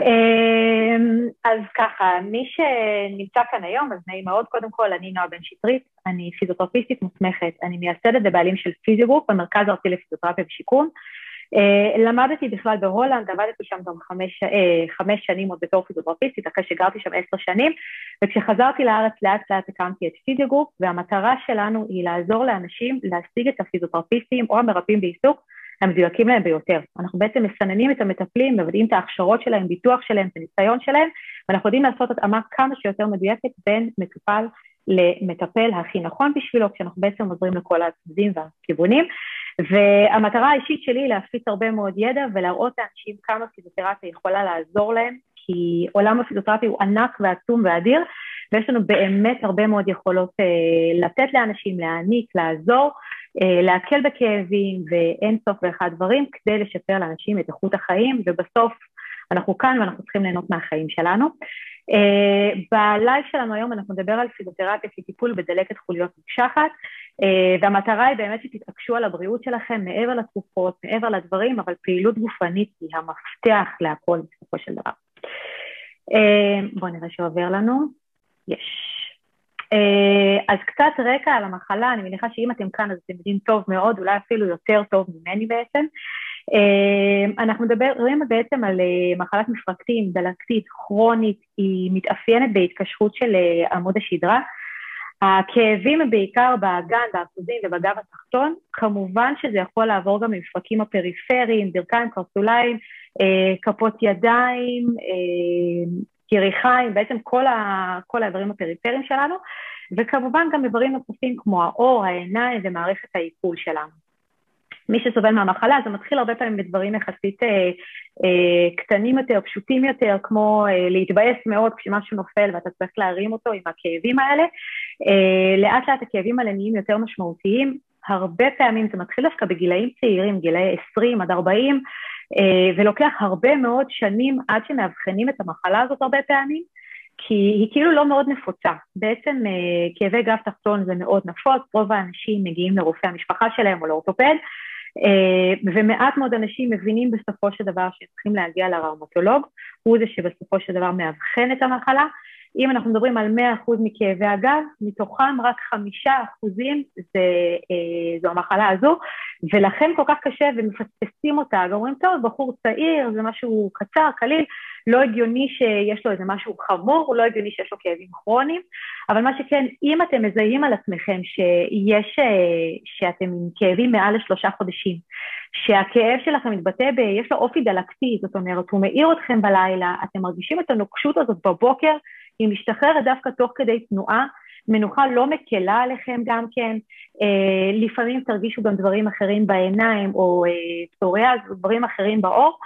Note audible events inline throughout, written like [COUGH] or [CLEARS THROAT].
אמ, אז ככה, מי שנמצא כאן היום, אז נעים מאוד, קודם כל, אני נועה בן שטרית, אני פיזיותרפיסטית מוסמכת, אני מייסדת ובעלים של פיזיוגרופ, במרכז הארצי לפיזיותרפיה ושיקום. אה, למדתי בכלל בהולנד, עבדתי שם גם חמש, אה, חמש שנים עוד בתור פיזיותרפיסטית, אחרי שגרתי שם עשר שנים, וכשחזרתי לארץ לאט לאט הקמתי את פיזיוגרופ, והמטרה שלנו היא לעזור לאנשים להשיג את הפיזיותרפיסטים או המרפאים בעיסוק המדויקים להם ביותר. אנחנו בעצם מסננים את המטפלים, מוודאים את ההכשרות שלהם, ביטוח שלהם, את הניסיון שלהם, ואנחנו יודעים לעשות התאמה כמה שיותר מדויקת בין מטופל למטפל הכי נכון בשבילו, כשאנחנו בעצם עוזרים לכל הצדדים והכיוונים. והמטרה האישית שלי היא להפיץ הרבה מאוד ידע ולהראות לאנשים כמה פיזיותרפיה יכולה לעזור להם, כי עולם הפיזיותרפיה הוא ענק ועצום ואדיר, ויש לנו באמת הרבה מאוד יכולות אה, לתת לאנשים, להעניק, לעזור, להקל בכאבים ואין סוף ואחד דברים כדי לשפר לאנשים את איכות החיים, ובסוף אנחנו כאן ואנחנו צריכים ליהנות מהחיים שלנו. Uh, בלייב שלנו היום אנחנו נדבר על פיזיותרפיה כטיפול בדלקת חוליות מוקשחת, uh, והמטרה היא באמת שתתעקשו על הבריאות שלכם מעבר לתרופות, מעבר לדברים, אבל פעילות גופנית היא המפתח להכל בסופו של דבר. בואו נראה שעובר לנו. יש. Uh, אז קצת רקע על המחלה, אני מניחה שאם אתם כאן אז אתם יודעים טוב מאוד, אולי אפילו יותר טוב ממני בעצם. אמ, אנחנו מדברים בעצם על אה, מחלת מפרקתים, דלקתית, כרונית, היא מתאפיינת בהתקשרות של אה, עמוד השדרה. הכאבים הם בעיקר באגן, באחוזים ובגב התחתון, כמובן שזה יכול לעבור גם למפרקים הפריפריים, ברכיים, קרסוליים, אה, כפות ידיים, יריחיים, בעצם כל, ה, כל האיברים הפריפריים שלנו, וכמובן גם איברים נוספים כמו האור, העיניים ומערכת העיכול שלנו. מי שסובל מהמחלה, זה מתחיל הרבה פעמים בדברים יחסית אה, אה, קטנים יותר, פשוטים יותר, כמו אה, להתבאס מאוד כשמשהו נופל ואתה צריך להרים אותו עם הכאבים האלה. אה, לאט לאט הכאבים האלה נהיים יותר משמעותיים. הרבה פעמים זה מתחיל דווקא בגילאים צעירים, גילאי 20 עד 40, אה, ולוקח הרבה מאוד שנים עד שמאבחנים את המחלה הזאת הרבה פעמים. כי היא כאילו לא מאוד נפוצה. בעצם אה, כאבי גב תחתון זה מאוד נפוץ, רוב האנשים מגיעים לרופא המשפחה שלהם או לאורתופד, אה, ומעט מאוד אנשים מבינים בסופו של דבר שהם צריכים להגיע לראומטולוג, הוא זה שבסופו של דבר מאבחן את המחלה. אם אנחנו מדברים על 100% מכאבי הגב, מתוכם רק 5% זה, אה, זו המחלה הזו, ולכן כל כך קשה ומפספסים אותה, ואומרים, טוב, בחור צעיר, זה משהו קצר, קליל, לא הגיוני שיש לו איזה משהו חמור, לא הגיוני שיש לו כאבים כרוניים, אבל מה שכן, אם אתם מזהים על עצמכם שיש, אה, שאתם עם כאבים מעל לשלושה חודשים, שהכאב שלכם מתבטא ב... יש לו אופי דלקתי, זאת אומרת, הוא מאיר אתכם בלילה, אתם מרגישים את הנוקשות הזאת בבוקר, היא משתחררת דווקא תוך כדי תנועה, מנוחה לא מקלה עליכם גם כן, אה, לפעמים תרגישו גם דברים אחרים בעיניים או אה, פסוריאז, דברים אחרים בעור,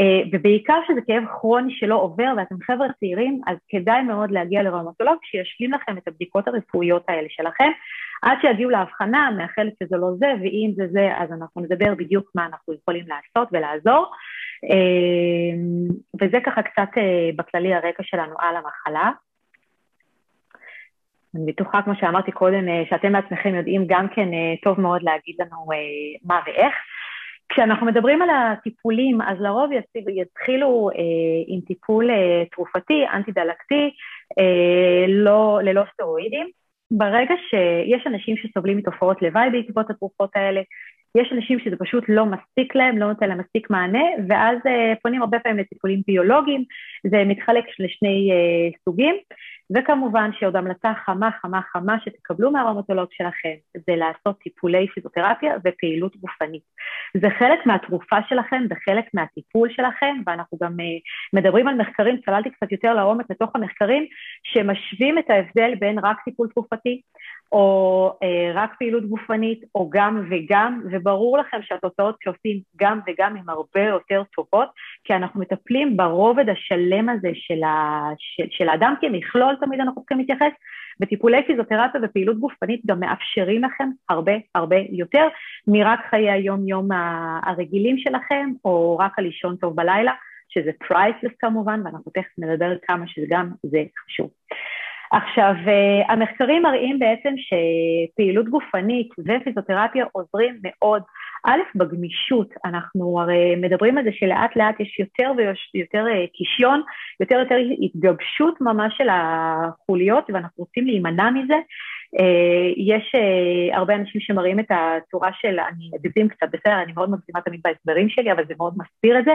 אה, ובעיקר שזה כאב כרוני שלא עובר ואתם חבר'ה צעירים, אז כדאי מאוד להגיע לראומטולוג שישלים לכם את הבדיקות הרפואיות האלה שלכם, עד שיגיעו להבחנה, מאחלת שזה לא זה, ואם זה זה, אז אנחנו נדבר בדיוק מה אנחנו יכולים לעשות ולעזור. אה, וזה ככה קצת אה, בכללי הרקע שלנו על המחלה. אני בטוחה, כמו שאמרתי קודם, שאתם בעצמכם יודעים גם כן טוב מאוד להגיד לנו מה ואיך. כשאנחנו מדברים על הטיפולים, אז לרוב יתחילו אה, עם טיפול אה, תרופתי, אנטי-דלקתי, אה, לא, ללא סטרואידים. ברגע שיש אנשים שסובלים מתופעות לוואי בעקבות התרופות האלה, יש אנשים שזה פשוט לא מספיק להם, לא נותן להם מספיק מענה, ואז אה, פונים הרבה פעמים לטיפולים ביולוגיים, זה מתחלק לשני אה, סוגים. וכמובן שעוד המלצה חמה, חמה, חמה שתקבלו מהרמטולוג שלכם, זה לעשות טיפולי פיזיותרפיה ופעילות גופנית. זה חלק מהתרופה שלכם, זה חלק מהטיפול שלכם, ואנחנו גם uh, מדברים על מחקרים, צללתי קצת יותר לעומק לתוך המחקרים, שמשווים את ההבדל בין רק טיפול תרופתי, או אה, רק פעילות גופנית, או גם וגם, וברור לכם שהתוצאות שעושים גם וגם הן הרבה יותר טובות, כי אנחנו מטפלים ברובד השלם הזה של, ה, של, של האדם כמכלול, תמיד אנחנו צריכים להתייחס, וטיפולי פיזיותרפיה ופעילות גופנית גם מאפשרים לכם הרבה הרבה יותר מרק חיי היום-יום הרגילים שלכם, או רק הלישון טוב בלילה, שזה פרייסלס כמובן, ואנחנו תכף נדבר כמה שגם זה חשוב. עכשיו, אה, המחקרים מראים בעצם שפעילות גופנית ופיזיותרפיה עוזרים מאוד א', בגמישות, אנחנו הרי מדברים על זה שלאט לאט יש יותר ויותר אה, קישיון, יותר ויותר התגבשות ממש של החוליות, ואנחנו רוצים להימנע מזה. אה, יש אה, הרבה אנשים שמראים את הצורה של, אני אגזים קצת, בסדר, אני מאוד מגזימה תמיד בהסברים שלי, אבל זה מאוד מסביר את זה,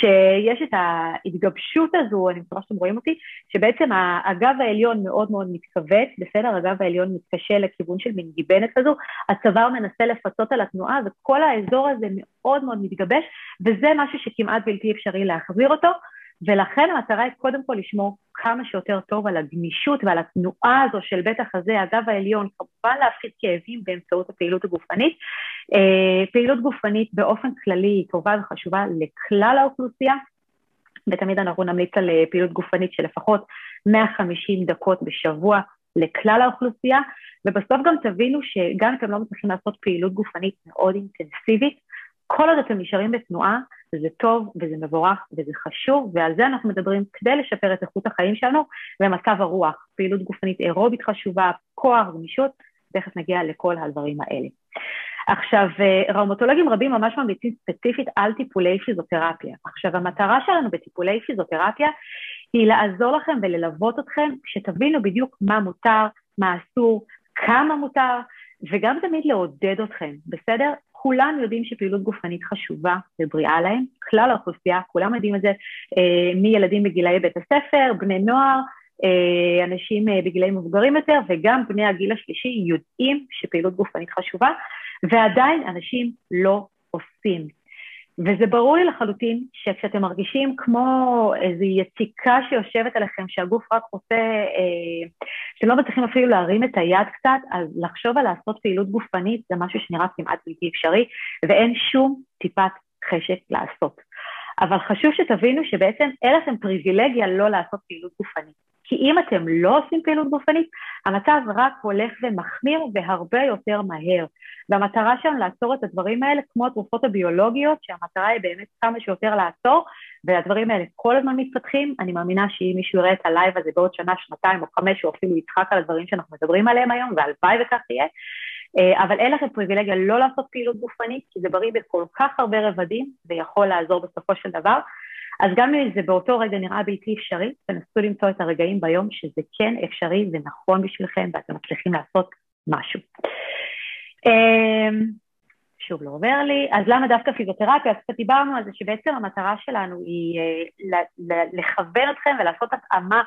שיש את ההתגבשות הזו, אני מקווה שאתם רואים אותי, שבעצם הגב העליון מאוד מאוד מתכווץ, בסדר, הגב העליון מתקשה לכיוון של מין גיבנת כזו, הצוואר מנסה לפצות על התנועה, וכל האזור הזה מאוד מאוד מתגבש, וזה משהו שכמעט בלתי אפשרי להחזיר אותו. ולכן המטרה היא קודם כל לשמור כמה שיותר טוב על הגמישות ועל התנועה הזו של בית החזה, הגב העליון, כמובן להפחית כאבים באמצעות הפעילות הגופנית. אה, פעילות גופנית באופן כללי היא טובה וחשובה לכלל האוכלוסייה, ותמיד אנחנו נמליץ על אה, פעילות גופנית של לפחות 150 דקות בשבוע לכלל האוכלוסייה, ובסוף גם תבינו שגם אם אתם לא מצליחים לעשות פעילות גופנית מאוד אינטנסיבית, כל עוד אתם נשארים בתנועה, זה טוב וזה מבורך וזה חשוב, ועל זה אנחנו מדברים כדי לשפר את איכות החיים שלנו ומצב הרוח. פעילות גופנית אירובית חשובה, כוח, גמישות, תכף נגיע לכל הדברים האלה. עכשיו, ראומטולוגים רבים ממש ממליצים ספציפית על טיפולי פיזיותרפיה. עכשיו, המטרה שלנו בטיפולי פיזיותרפיה היא לעזור לכם וללוות אתכם, שתבינו בדיוק מה מותר, מה אסור, כמה מותר, וגם תמיד לעודד אתכם, בסדר? כולם יודעים שפעילות גופנית חשובה ובריאה להם, כלל האוכלוסייה, כולם יודעים את זה, אה, מילדים בגילאי בית הספר, בני נוער, אה, אנשים אה, בגילאים מבוגרים יותר, וגם בני הגיל השלישי יודעים שפעילות גופנית חשובה, ועדיין אנשים לא עושים. וזה ברור לי לחלוטין שכשאתם מרגישים כמו איזו יציקה שיושבת עליכם, שהגוף רק רוצה, אה, שאתם לא מצליחים אפילו להרים את היד קצת, אז לחשוב על לעשות פעילות גופנית זה משהו שנראה כמעט בלתי אפשרי, ואין שום טיפת חשק לעשות. אבל חשוב שתבינו שבעצם אין לכם פריבילגיה לא לעשות פעילות גופנית. כי אם אתם לא עושים פעילות גופנית, המצב רק הולך ומחמיר והרבה יותר מהר. והמטרה שלנו לעצור את הדברים האלה, כמו התרופות הביולוגיות, שהמטרה היא באמת כמה שיותר לעצור, והדברים האלה כל הזמן מתפתחים. אני מאמינה שאם מישהו יראה את ה live הזה בעוד שנה, שנתיים או חמש, הוא אפילו יצחק על הדברים שאנחנו מדברים עליהם היום, והלוואי וכך יהיה. אה, אבל אין לכם פריבילגיה לא לעשות פעילות גופנית, כי זה בריא בכל כך הרבה רבדים, ויכול לעזור בסופו של דבר. אז גם אם זה באותו רגע נראה בלתי אפשרי, תנסו למצוא את הרגעים ביום שזה כן אפשרי ונכון בשבילכם ואתם מצליחים לעשות משהו. אמ, שוב לא עובר לי, אז למה דווקא פיזיותרפיה? אז קצת דיברנו על זה שבעצם המטרה שלנו היא אה, לכוון אתכם ולעשות התאמה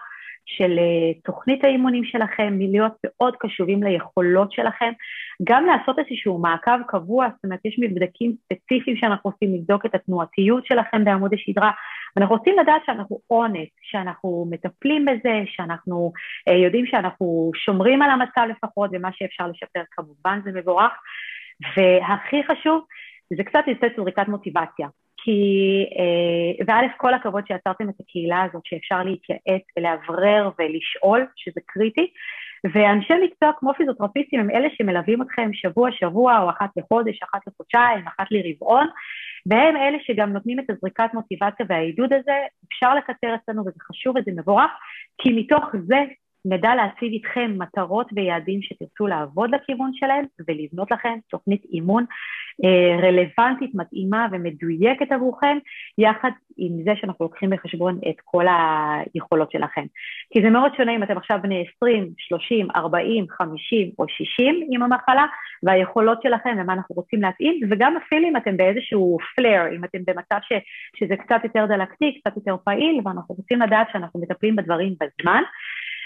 של אה, תוכנית האימונים שלכם, מלהיות מאוד קשובים ליכולות שלכם, גם לעשות איזשהו מעקב קבוע, זאת אומרת יש מבדקים ספציפיים שאנחנו רוצים לבדוק את התנועתיות שלכם בעמוד השדרה, אנחנו רוצים לדעת שאנחנו אונס, שאנחנו מטפלים בזה, שאנחנו אה, יודעים שאנחנו שומרים על המצב לפחות, ומה שאפשר לשפר כמובן זה מבורך, והכי חשוב זה קצת לתת זריקת מוטיבציה. כי, אה, וא', כל הכבוד שיצרתם את הקהילה הזאת שאפשר להתייעץ ולאוורר ולשאול, שזה קריטי, ואנשי מקצוע כמו פיזיותרפיסטים הם אלה שמלווים אתכם שבוע-שבוע או אחת לחודש, אחת לחודשיים, אחת לרבעון, והם אלה שגם נותנים את הזריקת מוטיבציה והעידוד הזה, אפשר לקצר אצלנו וזה חשוב וזה מבורך, כי מתוך זה נדע להציב איתכם מטרות ויעדים שתרצו לעבוד לכיוון שלהם ולבנות לכם תוכנית אימון אה, רלוונטית, מתאימה ומדויקת עבורכם, יחד עם זה שאנחנו לוקחים בחשבון את כל היכולות שלכם. כי זה מאוד שונה אם אתם עכשיו בני 20, 30, 40, 50 או 60 עם המחלה, והיכולות שלכם ומה אנחנו רוצים להתאים, וגם אפילו אם אתם באיזשהו פלר, אם אתם במצב ש, שזה קצת יותר דלקתי, קצת יותר פעיל, ואנחנו רוצים לדעת שאנחנו מטפלים בדברים בזמן.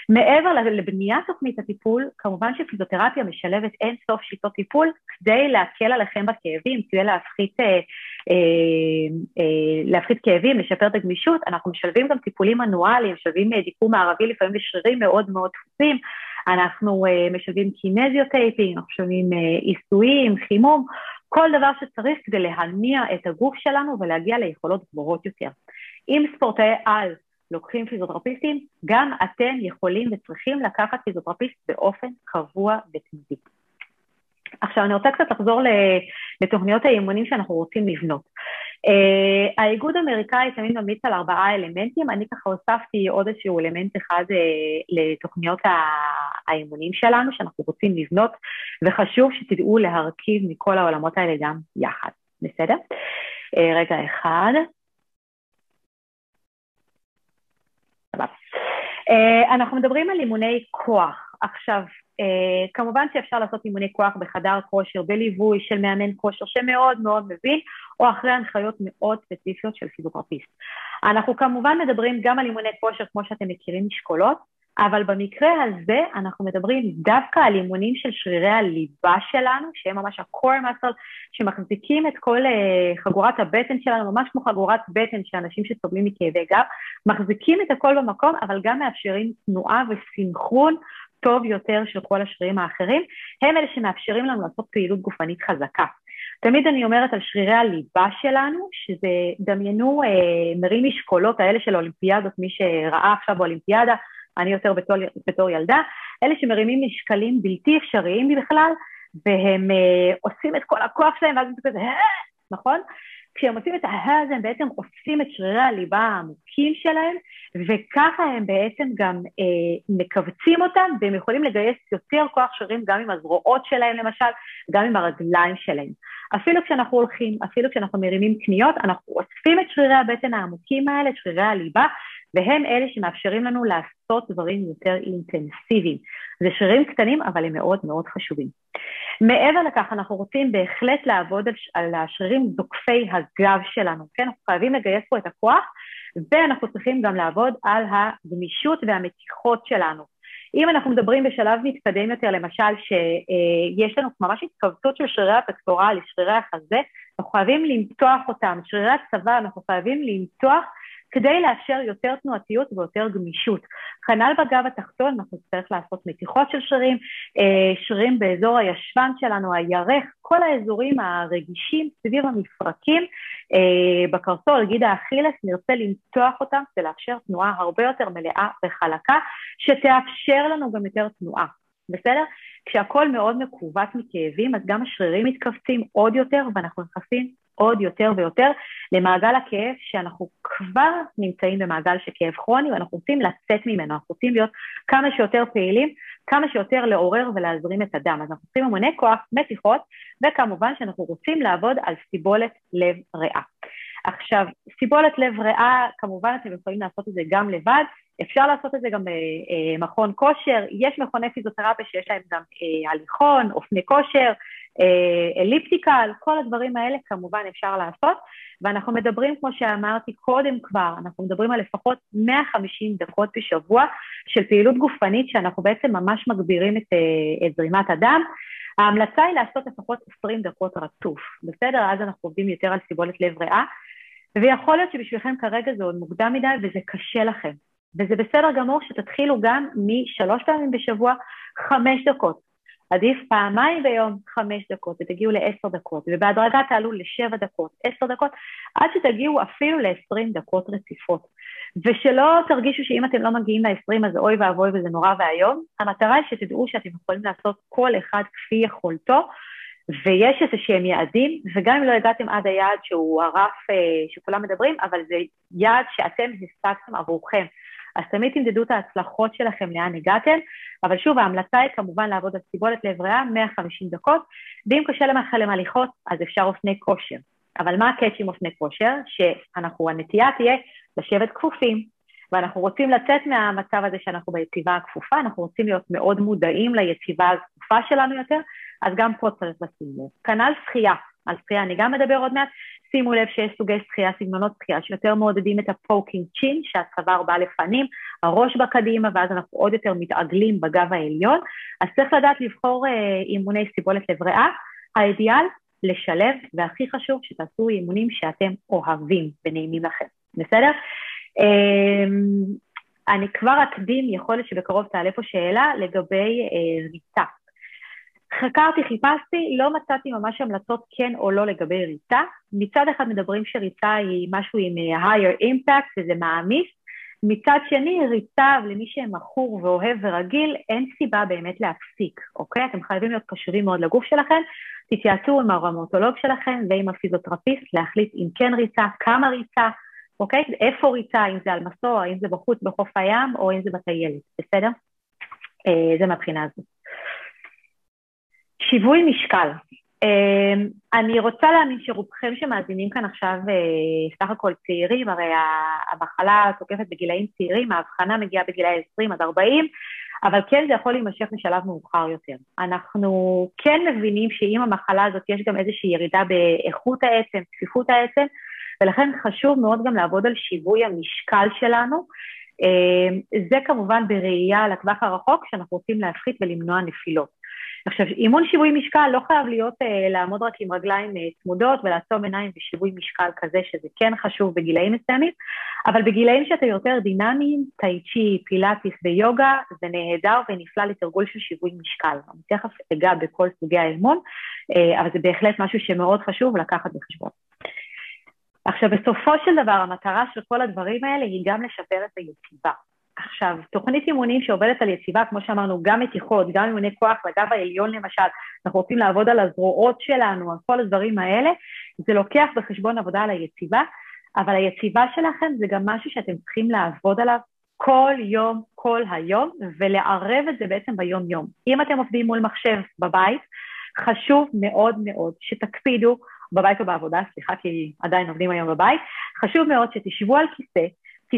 מעבר לבניית תוכנית הטיפול, כמובן שפיזיותרפיה משלבת אין סוף שיטות טיפול כדי להקל עליכם בכאבים, כדי להפחית, אה, אה, אה, להפחית כאבים, לשפר את הגמישות, אנחנו משלבים גם טיפולים מנואליים, משלבים אה, דיקור מערבי לפעמים לשרירים מאוד מאוד דפוסים, אנחנו אה, משלבים קינזיוטייפים, אנחנו משלבים אה, עיסויים, חימום, כל דבר שצריך כדי להניע את הגוף שלנו ולהגיע ליכולות גבוהות יותר. אם ספורטאי על לוקחים פיזיותרפיסטים, גם אתם יכולים וצריכים לקחת פיזיותרפיסט באופן קבוע ותמידי. עכשיו, אני רוצה קצת לחזור לתוכניות האימונים שאנחנו רוצים לבנות. Uh, האיגוד האמריקאי תמיד ממליץ על ארבעה אלמנטים, אני ככה הוספתי עוד איזשהו אלמנט אחד uh, לתוכניות האימונים שלנו, שאנחנו רוצים לבנות, וחשוב שתדעו להרכיב מכל העולמות האלה גם יחד, בסדר? Uh, רגע אחד. Uh, אנחנו מדברים על אימוני כוח. עכשיו, Uh, כמובן שאפשר לעשות אימוני כוח בחדר כושר בליווי של מאמן כושר שמאוד מאוד מבין, או אחרי הנחיות מאוד ספציפיות של פיזיותרפיסט. אנחנו כמובן מדברים גם על אימוני כושר כמו שאתם מכירים משקולות, אבל במקרה הזה אנחנו מדברים דווקא על אימונים של שרירי הליבה שלנו, שהם ממש ה-core muscle, שמחזיקים את כל uh, חגורת הבטן שלנו, ממש כמו חגורת בטן של אנשים שסובלים מכאבי גב, מחזיקים את הכל במקום, אבל גם מאפשרים תנועה וסינכרון טוב יותר של כל השרירים האחרים, הם אלה שמאפשרים לנו לעשות פעילות גופנית חזקה. תמיד אני אומרת על שרירי הליבה שלנו, שזה, דמיינו אה, מרים משקולות האלה של האולימפיאדות, מי שראה עכשיו באולימפיאדה, אני יותר בתור, בתור ילדה, אלה שמרימים משקלים בלתי אפשריים בכלל, והם אה, עושים את כל הכוח שלהם, ואז הם כזה, אה, נכון? כשהם עושים את ההא הזה, הם בעצם עושים את שרירי הליבה העמוקים שלהם, וככה הם בעצם גם אה, מכווצים אותם, והם יכולים לגייס יותר כוח שרירים גם עם הזרועות שלהם למשל, גם עם הרגליים שלהם. אפילו כשאנחנו הולכים, אפילו כשאנחנו מרימים קניות, אנחנו אוספים את שרירי הבטן העמוקים האלה, את שרירי הליבה, והם אלה שמאפשרים לנו לעשות דברים יותר אינטנסיביים. זה שרירים קטנים, אבל הם מאוד מאוד חשובים. מעבר לכך, אנחנו רוצים בהחלט לעבוד על, על השרירים זוקפי הגב שלנו, כן? אנחנו חייבים לגייס פה את הכוח, ואנחנו צריכים גם לעבוד על הגמישות והמתיחות שלנו. אם אנחנו מדברים בשלב מתקדם יותר, למשל שיש לנו ממש התכווצות של שרירי הפקטורלי, שרירי החזה, אנחנו חייבים למתוח אותם, שרירי הצבא, אנחנו חייבים למתוח כדי לאפשר יותר תנועתיות ויותר גמישות. כנ"ל בגב התחתון, אנחנו נצטרך לעשות מתיחות של שרירים, אה, שרירים באזור הישבן שלנו, הירך, כל האזורים הרגישים סביב המפרקים, אה, בקרסול, גיד האכילס, נרצה למתוח אותם כדי לאפשר תנועה הרבה יותר מלאה וחלקה, שתאפשר לנו גם יותר תנועה, בסדר? כשהכול מאוד מכווץ מכאבים, אז גם השרירים מתכווצים עוד יותר ואנחנו נכנסים עוד יותר ויותר למעגל הכאב שאנחנו כבר נמצאים במעגל של כאב כרוני ואנחנו רוצים לצאת ממנו, אנחנו רוצים להיות כמה שיותר פעילים, כמה שיותר לעורר ולהזרים את הדם. אז אנחנו צריכים אמוני כוח, מתיחות, וכמובן שאנחנו רוצים לעבוד על סיבולת לב ריאה. עכשיו, סיבולת לב ריאה, כמובן אתם יכולים לעשות את זה גם לבד, אפשר לעשות את זה גם במכון כושר, יש מכוני פיזיותרפיה שיש להם גם אה, הליכון, אופני כושר, אה, אליפטיקל, כל הדברים האלה כמובן אפשר לעשות, ואנחנו מדברים, כמו שאמרתי קודם כבר, אנחנו מדברים על לפחות 150 דקות בשבוע של פעילות גופנית שאנחנו בעצם ממש מגבירים את, אה, את זרימת הדם. ההמלצה היא לעשות לפחות 20 דקות רצוף, בסדר? אז אנחנו עובדים יותר על סיבולת לב ריאה, ויכול להיות שבשבילכם כרגע זה עוד מוקדם מדי וזה קשה לכם. וזה בסדר גמור שתתחילו גם משלוש פעמים בשבוע, חמש דקות. עדיף פעמיים ביום חמש דקות ותגיעו לעשר דקות, ובהדרגה תעלו לשבע דקות, עשר דקות, עד שתגיעו אפילו לעשרים דקות רציפות. ושלא תרגישו שאם אתם לא מגיעים לעשרים אז אוי ואבוי וזה נורא ואיום, המטרה היא שתדעו שאתם יכולים לעשות כל אחד כפי יכולתו, ויש איזה שהם יעדים, וגם אם לא הגעתם עד היעד שהוא הרף אה, שכולם מדברים, אבל זה יעד שאתם השגתם עבורכם. אז תמיד תמדדו את ההצלחות שלכם, לאן הגעתם, אבל שוב, ההמלצה היא כמובן לעבוד על סיבולת לב ריאה 150 דקות, ואם קשה לכם הליכות, אז אפשר אופני כושר. אבל מה ה catch עם אופני כושר? שאנחנו, הנטייה תהיה לשבת כפופים, ואנחנו רוצים לצאת מהמצב הזה שאנחנו ביציבה הכפופה, אנחנו רוצים להיות מאוד מודעים ליציבה הכפופה שלנו יותר, אז גם פה צריך לשים לב. כנ"ל שחייה, על שחייה אני גם אדבר עוד מעט, שימו לב שיש סוגי שחייה, סגנונות שחייה שיותר מעודדים את ה poking chin, שהצוואר בא לפנים, הראש בקדימה, ואז אנחנו עוד יותר מתעגלים בגב העליון. אז צריך לדעת לבחור אה, אימוני סיבולת לב ריאה. האידיאל, לשלב, והכי חשוב, שתעשו אימונים שאתם אוהבים ונעימים לכם, בסדר? אה, אני כבר אקדים, יכול להיות שבקרוב תעלה פה שאלה לגבי אה, ריצה. חקרתי, חיפשתי, לא מצאתי ממש המלצות כן או לא לגבי ריצה. מצד אחד מדברים שריצה היא משהו עם אה, higher impact וזה מעמיס, מצד שני, ריצה למי שמכור ואוהב ורגיל, אין סיבה באמת להפסיק, אוקיי? אתם חייבים להיות קשובים מאוד לגוף שלכם, תתייעצו עם הרמוטולוג שלכם ועם הפיזיותרפיסט להחליט אם כן ריצה, כמה ריצה, אוקיי? איפה ריצה, אם זה על מסוע, אם זה בחוץ בחוף הים או אם זה בטיילת, בסדר? אה, זה מהבחינה הזאת. שיווי משקל. אה, אני רוצה להאמין שרובכם שמאזינים כאן עכשיו אה, סך הכל צעירים, הרי המחלה תוקפת בגילאים צעירים, ההבחנה מגיעה בגילאי 20 עד 40, אבל כן זה יכול להימשך לשלב מאוחר יותר. אנחנו כן מבינים שעם המחלה הזאת יש גם איזושהי ירידה באיכות העצם, צפיפות העצם, ולכן חשוב מאוד גם לעבוד על שיווי המשקל שלנו. אה, זה כמובן בראייה לטווח הרחוק, שאנחנו רוצים להפחית ולמנוע נפילות. עכשיו, אימון שיווי משקל לא חייב להיות אה, לעמוד רק עם רגליים אה, צמודות ולעצום עיניים בשיווי משקל כזה, שזה כן חשוב בגילאים מסוימים, אבל בגילאים שאתם יותר דינמיים, טאי צ'י, פילאטיס ויוגה, זה נהדר ונפלא לתרגול של שיווי משקל. אני תכף אגע בכל סוגי האימון, אה, אבל זה בהחלט משהו שמאוד חשוב לקחת בחשבון. עכשיו, בסופו של דבר, המטרה של כל הדברים האלה היא גם לשפר את היציבה. עכשיו, תוכנית אימונים שעובדת על יציבה, כמו שאמרנו, גם מתיחות, גם אימוני כוח לגב העליון למשל, אנחנו רוצים לעבוד על הזרועות שלנו, על כל הדברים האלה, זה לוקח בחשבון עבודה על היציבה, אבל היציבה שלכם זה גם משהו שאתם צריכים לעבוד עליו כל יום, כל היום, ולערב את זה בעצם ביום-יום. אם אתם עובדים מול מחשב בבית, חשוב מאוד מאוד שתקפידו, בבית או בעבודה, סליחה, כי עדיין עובדים היום בבית, חשוב מאוד שתשבו על כיסא,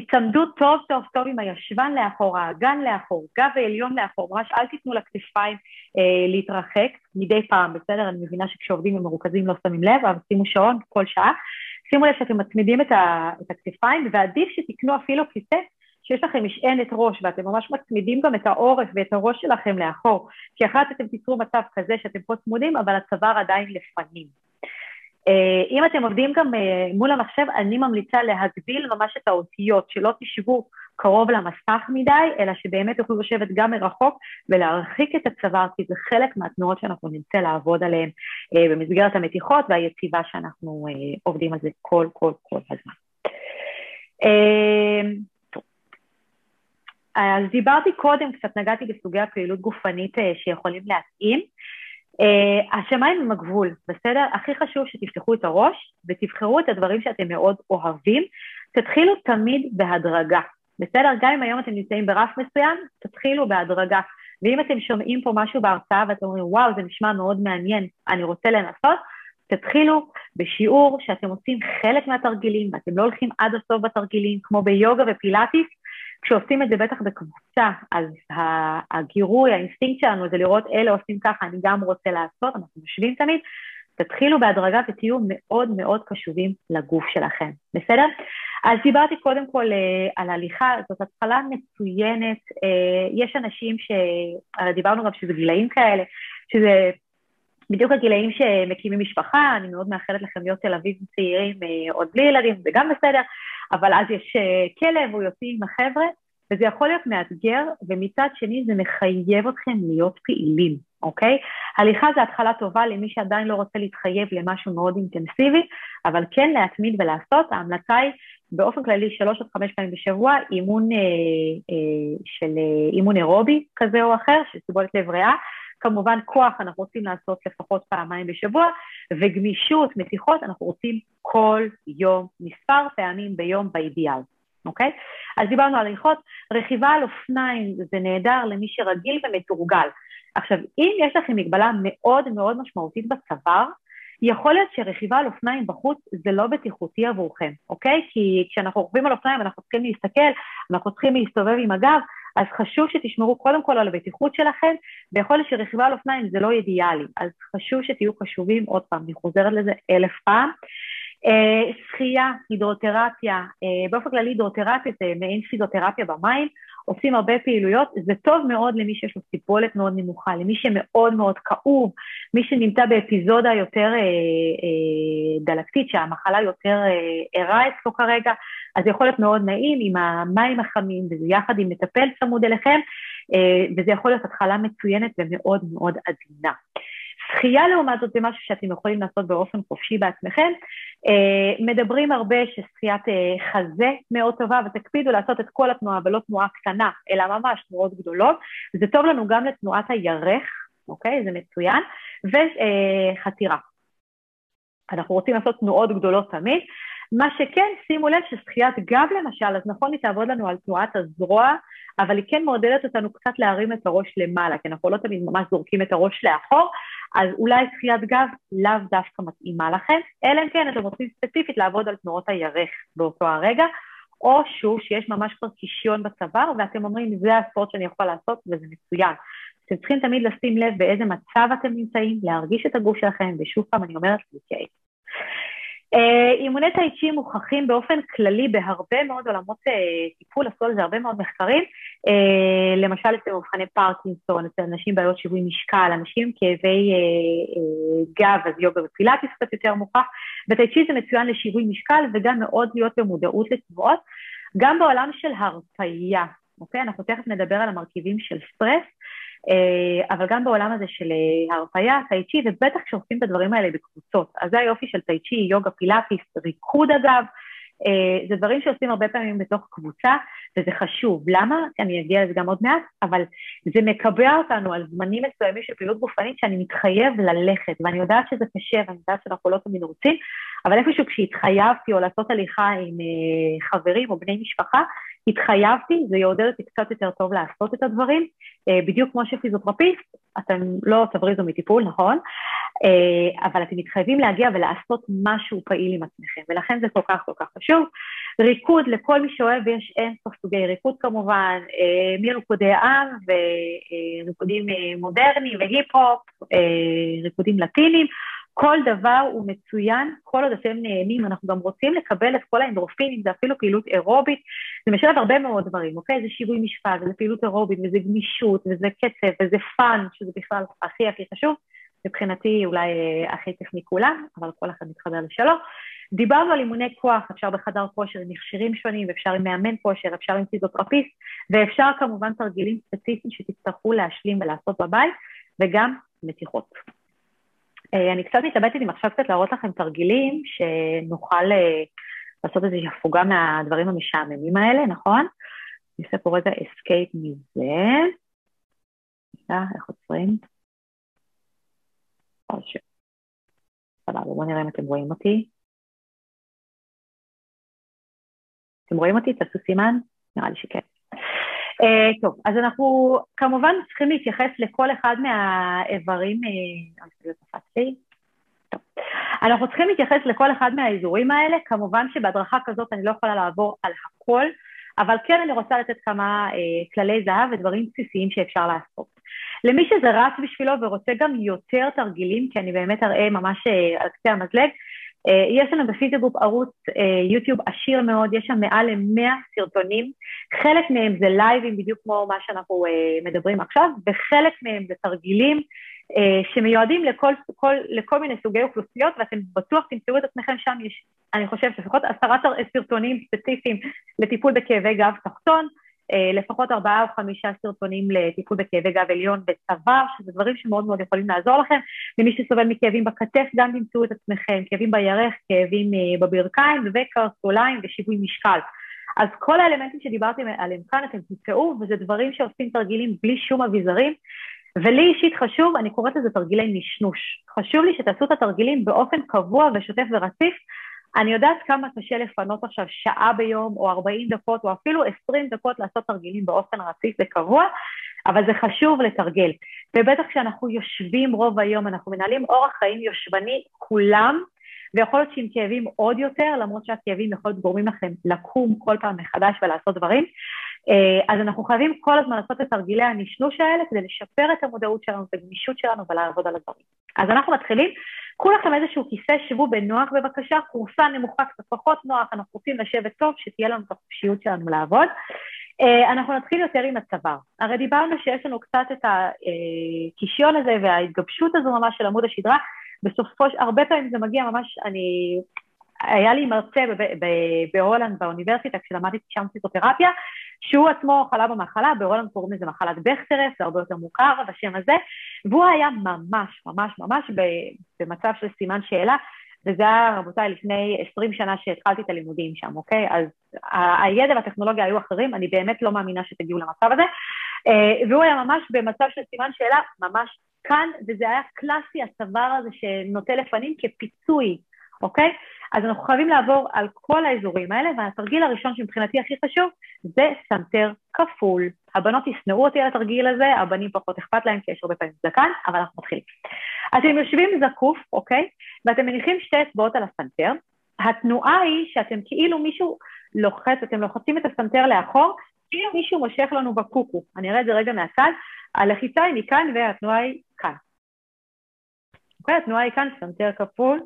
תצמדו טוב טוב טוב עם הישבן לאחור, האגן לאחור, גב העליון לאחור, ממש אל תיתנו לכתפיים אה, להתרחק מדי פעם, בסדר? אני מבינה שכשעובדים ומרוכזים לא שמים לב, אבל שימו שעון כל שעה. שימו לב שאתם מצמידים את, ה, את הכתפיים, ועדיף שתקנו אפילו כיסא שיש לכם משענת ראש ואתם ממש מצמידים גם את העורף ואת הראש שלכם לאחור, כי אחרת אתם תיצרו מצב כזה שאתם פה צמודים, אבל הצוואר עדיין לפנים. אה, אם אתם עובדים גם אה, מול המחשב, אני ממליצה להגביל ממש את האותיות, שלא תשבו קרוב למסך מדי, אלא שבאמת תוכלו לשבת גם מרחוק ולהרחיק את הצוואר, כי זה חלק מהתנועות שאנחנו נמצא לעבוד עליהן אה, במסגרת המתיחות והיציבה שאנחנו עובדים על זה כל כל כל הזמן. אז דיברתי קודם, קצת נגעתי בסוגי הפעילות גופנית שיכולים להתאים. Uh, השמיים הם הגבול, בסדר? הכי חשוב שתפתחו את הראש ותבחרו את הדברים שאתם מאוד אוהבים. תתחילו תמיד בהדרגה, בסדר? גם אם היום אתם נמצאים ברף מסוים, תתחילו בהדרגה. ואם אתם שומעים פה משהו בהרצאה ואתם אומרים, וואו, זה נשמע מאוד מעניין, אני רוצה לנסות, תתחילו בשיעור שאתם עושים חלק מהתרגילים ואתם לא הולכים עד הסוף בתרגילים, כמו ביוגה ופילאטיס, כשעושים את זה בטח בקבוצה, אז הגירוי, האינסטינקט שלנו זה לראות אלה עושים ככה, אני גם רוצה לעשות, אנחנו יושבים תמיד, תתחילו בהדרגה ותהיו מאוד מאוד קשובים לגוף שלכם, בסדר? אז דיברתי קודם כל uh, על הליכה, זאת התחלה מצוינת, uh, יש אנשים ש... דיברנו גם שזה גילאים כאלה, שזה בדיוק הגילאים שמקימים משפחה, אני מאוד מאחלת לכם להיות תל אביב צעירים uh, עוד בלי ילדים, זה גם בסדר, אבל אז יש אה, כלב, הוא יוצא עם החבר'ה, וזה יכול להיות מאתגר, ומצד שני זה מחייב אתכם להיות פעילים, אוקיי? הליכה זה התחלה טובה למי שעדיין לא רוצה להתחייב למשהו מאוד אינטנסיבי, אבל כן להתמיד ולעשות, ההמלצה היא באופן כללי שלוש עד חמש פעמים בשבוע, אימון אה, אה, של אה, אימון אירובי כזה או אחר, של סיבולת לב ריאה, כמובן כוח אנחנו רוצים לעשות לפחות פעמיים בשבוע, וגמישות, מתיחות, אנחנו רוצים כל יום, מספר פעמים ביום באידיאל, אוקיי? אז דיברנו על הליכות, רכיבה על אופניים זה נהדר למי שרגיל ומתורגל. עכשיו, אם יש לכם מגבלה מאוד מאוד משמעותית בצוואר, יכול להיות שרכיבה על אופניים בחוץ זה לא בטיחותי עבורכם, אוקיי? כי כשאנחנו רוכבים על אופניים אנחנו צריכים להסתכל, אנחנו צריכים להסתובב עם הגב, אז חשוב שתשמרו קודם כל על הבטיחות שלכם, ויכול להיות שרכיבה על אופניים זה לא אידיאלי, אז חשוב שתהיו קשובים, עוד פעם, אני חוזרת לזה אלף פעם. Uh, שחייה, הידרותרפיה, uh, באופן כללי הידרותרפיה זה מעין פיזיותרפיה במים, עושים הרבה פעילויות, זה טוב מאוד למי שיש לו סיבולת מאוד נמוכה, למי שמאוד מאוד כאוב, מי שנמצא באפיזודה יותר אה, אה, דלקתית, שהמחלה יותר אה, ערה אצלו כרגע, אז זה יכול להיות מאוד נעים עם המים החמים, וזה יחד עם מטפל צמוד אליכם, אה, וזה יכול להיות התחלה מצוינת ומאוד מאוד עדינה. שחייה לעומת זאת זה משהו שאתם יכולים לעשות באופן חופשי בעצמכם. אה, מדברים הרבה ששחיית אה, חזה מאוד טובה, ותקפידו לעשות את כל התנועה ולא תנועה קטנה, אלא ממש תנועות גדולות. זה טוב לנו גם לתנועת הירך, אוקיי? זה מצוין, וחתירה. אנחנו רוצים לעשות תנועות גדולות תמיד. מה שכן, שימו לב ששחיית גב למשל, אז נכון היא תעבוד לנו על תנועת הזרוע, אבל היא כן מעודדת אותנו קצת להרים את הראש למעלה, כי אנחנו לא תמיד ממש זורקים את הראש לאחור, אז אולי שחיית גב לאו דווקא מתאימה לכם, אלא אם כן אתם רוצים ספציפית לעבוד על תנועות הירך באותו הרגע, או שוב שיש ממש כבר קישיון בצוואר ואתם אומרים זה הספורט שאני יכולה לעשות וזה מצוין. אתם צריכים תמיד לשים לב באיזה מצב אתם נמצאים, להרגיש את הגוף שלכם, ושוב פעם אני אומרת, להתייעץ. אה, אימוני טאי צ'י מוכחים באופן כללי בהרבה מאוד עולמות אה, טיפול, עשו על זה הרבה מאוד מחקרים, אה, למשל אצל מבחני פרקינסון, אצל אנשים בעיות שיווי משקל, אנשים עם כאבי גב, אז יוגה ופילאטיס קצת יותר מוכח, וטאי צ'י זה מצוין לשיווי משקל וגם מאוד להיות במודעות לתנועות, גם בעולם של הרפייה, אוקיי? אנחנו תכף נדבר על המרכיבים של סטרס, אבל גם בעולם הזה של אה, הרפאיה, טאי צ'י, ובטח כשעושים את הדברים האלה בקבוצות. אז זה היופי של טאי צ'י, יוגה, פילאטיס, ריקוד אגב, אה, זה דברים שעושים הרבה פעמים בתוך קבוצה, וזה חשוב. למה? אני אגיע לזה גם עוד מעט, אבל זה מקבע אותנו על זמנים מסוימים של פעילות גופנית שאני מתחייב ללכת, ואני יודעת שזה קשה, ואני יודעת שאנחנו לא תמיד רוצים, אבל איפשהו כשהתחייבתי או לעשות הליכה עם חברים או בני משפחה, התחייבתי, זה יעודד אותי קצת יותר טוב לעשות את הדברים, אה, בדיוק כמו שפיזיותרפיסט, אתם לא תבריזו מטיפול, נכון? אה, אבל אתם מתחייבים להגיע ולעשות משהו פעיל עם עצמכם, ולכן זה כל כך כל כך חשוב. ריקוד לכל מי שאוהב, יש אין סוף סוגי ריקוד כמובן, אה, מריקודי עם וריקודים מודרניים והיפ-הופ, ריקודים לטינים, כל דבר הוא מצוין, כל עוד אתם נהנים, אנחנו גם רוצים לקבל את כל האנדורפינים, זה אפילו פעילות אירובית, זה משלב הרבה מאוד דברים, אוקיי? זה שיווי משפט, וזה פעילות אירובית, וזה גמישות, וזה קצב, וזה fun, שזה בכלל הכי הכי חשוב, מבחינתי אולי אה, הכי טכני מכולם, אבל כל אחד מתחבר לשלו. דיברנו על אימוני כוח, אפשר בחדר כושר עם מכשירים שונים, אפשר עם מאמן כושר, אפשר עם פיזיותרפיסט, ואפשר כמובן תרגילים ספציפיים שתצטרכו להשלים ולעשות בבית, וגם מתיחות. אה, אני קצת מתלבטת אם עכשיו קצת להראות לכם תרגילים שנוכל אה, לעשות איזושהי הפוגה מהדברים המשעממים האלה, נכון? אני אעשה פה רגע אסקייפ מזה. איך עוצרים? סבבה, בואו נראה אם אתם רואים אותי. אתם רואים אותי? תעשו סימן? נראה לי שכן. Uh, טוב, אז אנחנו כמובן צריכים להתייחס לכל אחד מהאיברים, uh, טוב. אנחנו צריכים להתייחס לכל אחד מהאזורים האלה, כמובן שבהדרכה כזאת אני לא יכולה לעבור על הכל, אבל כן אני רוצה לתת כמה uh, כללי זהב ודברים בסיסיים שאפשר לעשות. למי שזה רץ בשבילו ורוצה גם יותר תרגילים, כי אני באמת אראה ממש uh, על קצה המזלג, אה, יש לנו בפיזיוגרופ ערוץ אה, יוטיוב עשיר מאוד, יש שם מעל למאה סרטונים, חלק מהם זה לייבים בדיוק כמו מה שאנחנו אה, מדברים עכשיו, וחלק מהם זה תרגילים שמיועדים לכל, כל, לכל מיני סוגי אוכלוסיות, ואתם בטוח תמצאו את עצמכם שם, יש, אני חושבת, לפחות עשרה סרטונים ספציפיים לטיפול בכאבי גב תחתון, אה, לפחות ארבעה או חמישה סרטונים לטיפול בכאבי גב עליון וצוואר, שזה דברים שמאוד מאוד יכולים לעזור לכם. למי שסובל מכאבים בכתף, גם תמצאו את עצמכם, כאבים בירך, כאבים אה, בברכיים וקרסוליים ושיווי משקל. אז כל האלמנטים שדיברתי עליהם כאן אתם תמצאו, וזה דברים שעושים תרגילים בלי שום אביזרים. ולי אישית חשוב, אני קוראת לזה תרגילי נשנוש. חשוב לי שתעשו את התרגילים באופן קבוע ושוטף ורציף, אני יודעת כמה קשה לפנות עכשיו שעה ביום, או 40 דקות, או אפילו 20 דקות לעשות תרגילים באופן רציף וקבוע, אבל זה חשוב לתרגל. ובטח כשאנחנו יושבים רוב היום, אנחנו מנהלים אורח חיים יושבני, כולם, ויכול להיות שעם כאבים עוד יותר, למרות שהכאבים יכול להיות גורמים לכם לקום כל פעם מחדש ולעשות דברים. אה, אז אנחנו חייבים כל הזמן לעשות את תרגילי הנשנוש האלה כדי לשפר את המודעות שלנו, את הגמישות שלנו ולעבוד על הדברים. אז אנחנו מתחילים. קחו לכם איזשהו כיסא, שבו בנוח בבקשה, כורסה נמוכה קצת פחות נוח, אנחנו רוצים לשבת טוב, שתהיה לנו את החופשיות שלנו לעבוד. Uh, אנחנו נתחיל יותר עם הצוואר. הרי דיברנו שיש לנו קצת את הקישיון הזה וההתגבשות הזו ממש של עמוד השדרה, בסופו של... הרבה פעמים זה מגיע ממש, אני... היה לי מרצה בהולנד באוניברסיטה כשלמדתי שם פיזיותרפיה, שהוא עצמו חלה במחלה, בהולנד קוראים לזה מחלת בכטרב, זה הרבה יותר מוכר בשם הזה, והוא היה ממש ממש ממש במצב של סימן שאלה, וזה היה, רבותיי, לפני 20 שנה שהתחלתי את הלימודים שם, אוקיי? אז הידע והטכנולוגיה היו אחרים, אני באמת לא מאמינה שתגיעו למצב הזה, אה, והוא היה ממש במצב של סימן שאלה, ממש כאן, וזה היה קלאסי, הצוואר הזה שנוטה לפנים כפיצוי, אוקיי? אז אנחנו חייבים לעבור על כל האזורים האלה, והתרגיל הראשון שמבחינתי הכי חשוב זה סנטר כפול. הבנות ישנאו אותי על התרגיל הזה, הבנים פחות אכפת להם כי יש הרבה פעמים זקן, אבל אנחנו מתחילים. אתם יושבים זקוף, אוקיי? ואתם מניחים שתי אצבעות על הסנטר. התנועה היא שאתם כאילו מישהו לוחץ, אתם לוחצים את הסנטר לאחור, כאילו מישהו מושך לנו בקוקו. אני אראה את זה רגע מהצד. הלחיצה היא מכאן והתנועה היא כאן. אוקיי? התנועה היא כאן, סנטר כפול,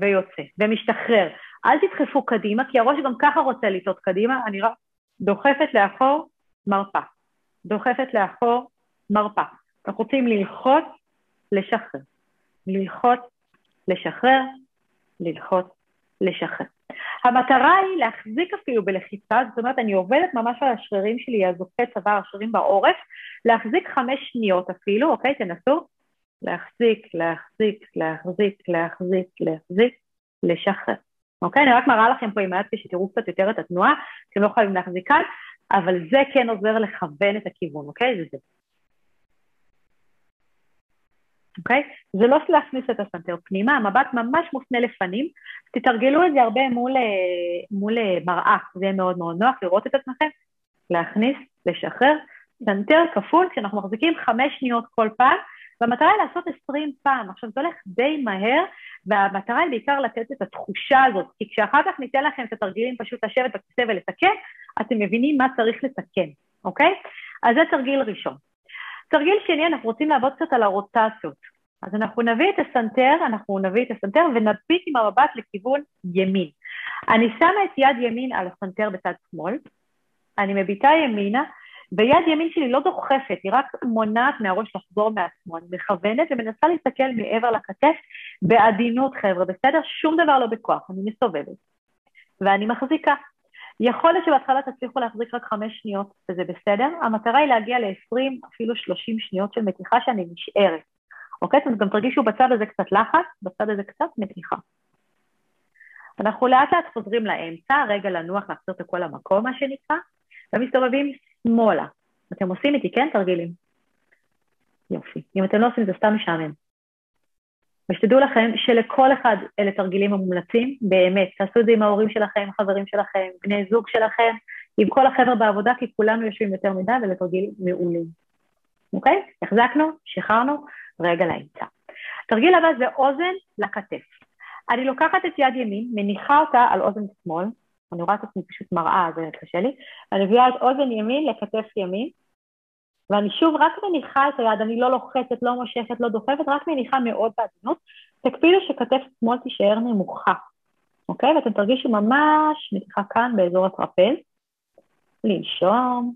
ויוצא, ומשתחרר. אל תדחפו קדימה, כי הראש גם ככה רוצה לנטות קדימה, אני רק דוחפת לאחור, מרפה. דוחפת לאחור, מרפה. אנחנו רוצים ללחוץ, לשחרר. ללחוץ, לשחרר, ללחוץ, לשחרר. המטרה היא להחזיק אפילו בלחיצה, זאת אומרת, אני עובדת ממש על השרירים שלי, הזוקי צוואר, השרירים בעורף, להחזיק חמש שניות אפילו, אוקיי? תנסו. להחזיק, להחזיק, להחזיק, להחזיק, להחזיק, לשחרר. אוקיי? אני רק מראה לכם פה עם היד שתראו קצת יותר את התנועה, אתם לא חייבים להחזיק כאן, אבל זה כן עוזר לכוון את הכיוון, אוקיי? זה זה. אוקיי? זה לא להכניס את הסנטר פנימה, המבט ממש מופנה לפנים, תתרגלו את זה הרבה מול, אה, מול אה, מראה, זה יהיה מאוד מאוד נוח לראות את עצמכם, להכניס, לשחרר, סנטר כפול, כשאנחנו מחזיקים חמש שניות כל פעם, והמטרה היא לעשות עשרים פעם. עכשיו זה הולך די מהר, והמטרה היא בעיקר לתת את התחושה הזאת, כי כשאחר כך ניתן לכם את התרגילים פשוט לשבת בכיסא ולתקן, אתם מבינים מה צריך לתקן, אוקיי? אז זה תרגיל ראשון. תרגיל שני, אנחנו רוצים לעבוד קצת על הרוטציות. אז אנחנו נביא את הסנטר, אנחנו נביא את הסנטר ונדביק עם המבט לכיוון ימין. אני שמה את יד ימין על הסנטר בצד שמאל, אני מביטה ימינה, ויד ימין שלי לא דוחפת, היא רק מונעת מהראש לחזור מעצמו. אני מכוונת ומנסה להסתכל מעבר לכתף בעדינות, חבר'ה, בסדר? שום דבר לא בכוח, אני מסתובבת. ואני מחזיקה. יכול להיות שבהתחלה תצליחו להחזיק רק חמש שניות, וזה בסדר. המטרה היא להגיע ל-20, אפילו 30 שניות של מתיחה שאני נשארת. אוקיי? אתם גם תרגישו בצד הזה קצת לחץ, בצד הזה קצת מתיחה. אנחנו לאט לאט חוזרים לאמצע, רגע לנוח, להחזיר את הכל למקום, מה שנקרא, ומסתובבים שמאלה. אתם עושים איתי, כן, תרגילים? יופי. אם אתם לא עושים זה סתם משעמם. ושתדעו לכם שלכל אחד אלה תרגילים המומלצים, באמת, תעשו את זה עם ההורים שלכם, חברים שלכם, בני זוג שלכם, עם כל החבר'ה בעבודה, כי כולנו יושבים יותר מדי ואלה תרגילים מעולים. אוקיי? החזקנו, שחררנו, רגע לאמצע. תרגיל הבא זה אוזן לכתף. אני לוקחת את יד ימין, מניחה אותה על אוזן שמאל, אני רואה את עצמי פשוט מראה, זה קשה לי, אני מביאה את אוזן ימין לכתף ימין, ואני שוב רק מניחה את היד, אני לא לוחצת, לא מושכת, לא דוחפת, רק מניחה מאוד בעדינות. תקפידו שכתף שמאל תישאר נמוכה, אוקיי? ואתם תרגישו ממש מתיחה כאן באזור הטרפז. לנשום.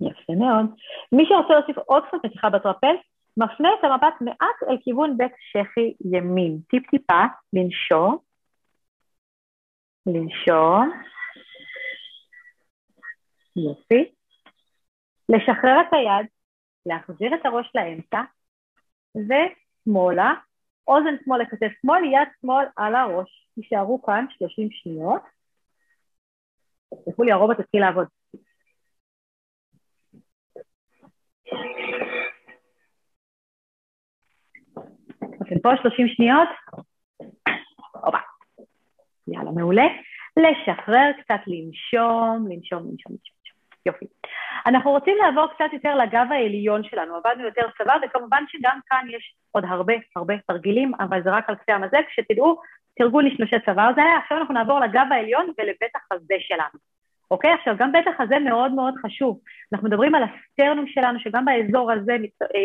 יפה מאוד. מי שרוצה להוסיף עוד קצת מתיחה בטרפז, מפנה את המבט מעט אל כיוון בית שחי ימין. טיפ-טיפה, לנשום. לנשום. יופי. לשחרר את היד, להחזיר את הראש לאמצע, ושמאלה, אוזן שמאל לכתף שמאל, יד שמאל על הראש. תישארו כאן 30 שניות. תסלחו לי, הרובוט התחיל לעבוד. אתם פה 30 שניות? הופה. יאללה, מעולה. לשחרר קצת, לנשום, לנשום, לנשום, לנשום. יופי. אנחנו רוצים לעבור קצת יותר לגב העליון שלנו, עבדנו יותר צבא, וכמובן שגם כאן יש עוד הרבה הרבה תרגילים, אבל זה רק על קצה המזג, שתדעו, תרגול נשנושי צוואר זה היה, עכשיו אנחנו נעבור לגב העליון ולבית החזה שלנו. אוקיי? עכשיו, גם בית החזה מאוד מאוד חשוב. אנחנו מדברים על הסטרנום שלנו, שגם באזור הזה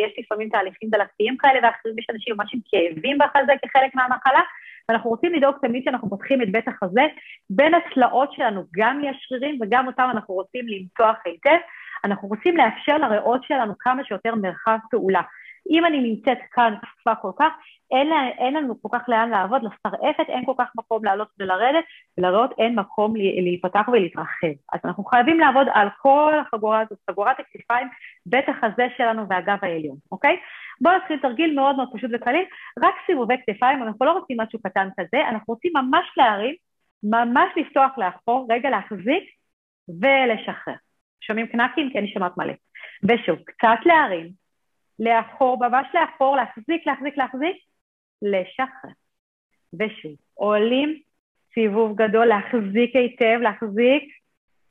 יש לפעמים תהליכים דלקתיים כאלה ואחרים, יש אנשים ממש עם כאבים בחזה כחלק מהמחלה, ואנחנו רוצים לדאוג תמיד שאנחנו פותחים את בית החזה, בין הצלעות שלנו גם יש שרירים וגם אותם אנחנו רוצים למתוח היטב, אנחנו רוצים לאפשר לריאות שלנו כמה שיותר מרחב פעולה. אם אני נמצאת כאן כפופה כל כך, אין, אין לנו כל כך לאן לעבוד, לשרעפת אין כל כך מקום לעלות ולרדת, ולראות אין מקום להיפתח ולהתרחב. אז אנחנו חייבים לעבוד על כל החגורה הזאת, חגורת הכתפיים, בית החזה שלנו והגב העליון, אוקיי? בואו נתחיל תרגיל מאוד מאוד פשוט וקליל, רק סיבובי כתפיים, אנחנו לא רוצים משהו קטן כזה, אנחנו רוצים ממש להרים, ממש לפתוח לאחור, רגע להחזיק ולשחרר. שומעים קנקים? כי אני שומעת מלא. ושוב, קצת להרים, לאחור, ממש לאחור, להחזיק, להחזיק, להחזיק, לשחרר. ושוב, עולים, סיבוב גדול, להחזיק היטב, להחזיק,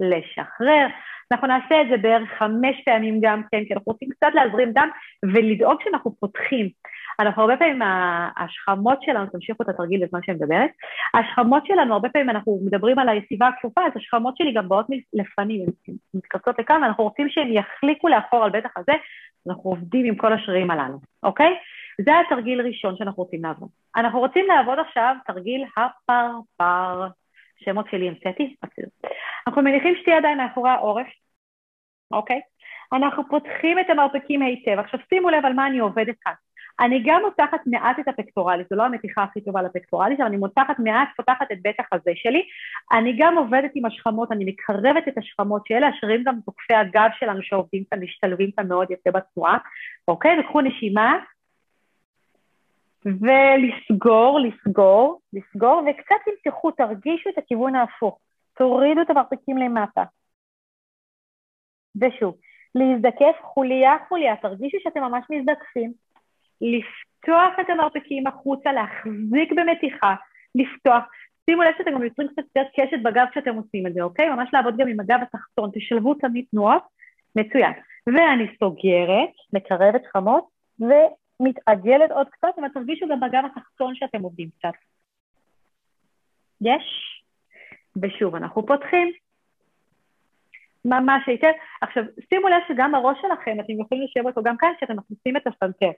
לשחרר. אנחנו נעשה את זה בערך חמש פעמים גם כן, כי אנחנו רוצים קצת להזרים דם ולדאוג שאנחנו פותחים. אנחנו הרבה פעמים, השכמות שלנו, תמשיכו את התרגיל בזמן שאני מדברת, השכמות שלנו, הרבה פעמים אנחנו מדברים על היציבה הכפופה, אז השכמות שלי גם באות לפנים, הן מתכנסות לכאן, ואנחנו רוצים שהן יחליקו לאחור על בטח הזה, אנחנו עובדים עם כל השרירים הללו, אוקיי? זה התרגיל הראשון שאנחנו רוצים לעבוד. אנחנו רוצים לעבוד עכשיו תרגיל הפרפר, שמות שלי המצאתי, אנחנו מניחים שתי ידיים מאחורי העורף, אוקיי? אנחנו פותחים את המרפקים היטב. עכשיו שימו לב על מה אני עובדת כאן. אני גם מותחת מעט את הפקטורלית, זו לא המתיחה הכי טובה לפקטורלית, אבל אני מותחת מעט, פותחת את בית החזה שלי. אני גם עובדת עם השכמות, אני מקרבת את השכמות, שאלה השרירים גם תוקפי הגב שלנו שעובדים כאן, משתלבים כאן מאוד יפה בתנועה, אוקיי? וקחו נשימה, ולסגור, לסגור, לסגור, וקצת תמתחו, תרגישו את הכיוון ההפוך. תורידו את המרפקים למטה. ושוב, להזדקף חוליה חוליה, תרגישו שאתם ממש מזדקפים. לפתוח את המרפקים החוצה, להחזיק במתיחה, לפתוח. שימו לב שאתם גם יוצרים קצת יותר קשת בגב כשאתם עושים את זה, אוקיי? ממש לעבוד גם עם הגב התחתון, תשלבו תמיד תנועות, מצוין. ואני סוגרת, מקרבת שכמות, ומתעגלת עוד קצת, ותרגישו גם בגב התחתון שאתם עובדים קצת. יש? ושוב, אנחנו פותחים. ממש היטב. עכשיו, שימו לב שגם הראש שלכם, אתם יכולים לשלב אותו גם כאן, כשאתם מכניסים את הסנטר.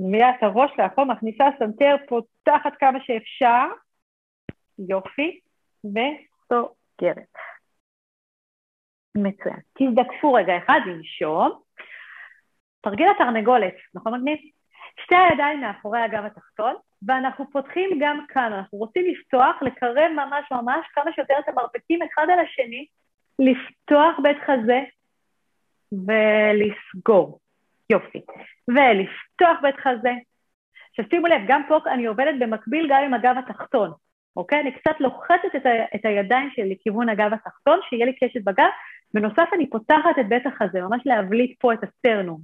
מביאה את הראש לאחור, מכניסה סנטר, פותחת כמה שאפשר, יופי, וסוגרת. מצוין. תזדקפו רגע אחד, לנשום. תרגיל התרנגולת, נכון מגניב? שתי הידיים מאחורי הגב התחתון, ואנחנו פותחים גם כאן, אנחנו רוצים לפתוח, לקרב ממש ממש כמה שיותר את המרפקים אחד על השני, לפתוח בית חזה ולסגור. יופי. ולפתוח בית חזה. עכשיו שימו לב, גם פה אני עובדת במקביל גם עם הגב התחתון, אוקיי? אני קצת לוחצת את, ה, את הידיים שלי לכיוון הגב התחתון, שיהיה לי קשת בגב, בנוסף אני פותחת את בית החזה, ממש להבליט פה את הסטרנום.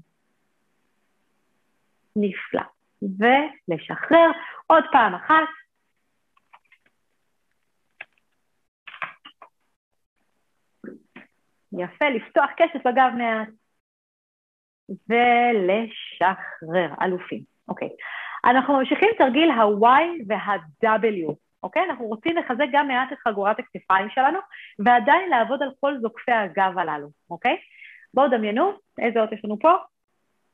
נפלא. ולשחרר עוד פעם אחת. יפה, לפתוח קשת בגב מעט. ולשחרר, אלופים. אוקיי. אנחנו ממשיכים תרגיל ה-Y וה-W, אוקיי? אנחנו רוצים לחזק גם מעט את חגורת הכתפיים שלנו, ועדיין לעבוד על כל זוקפי הגב הללו, אוקיי? בואו דמיינו, איזה אות יש לנו פה?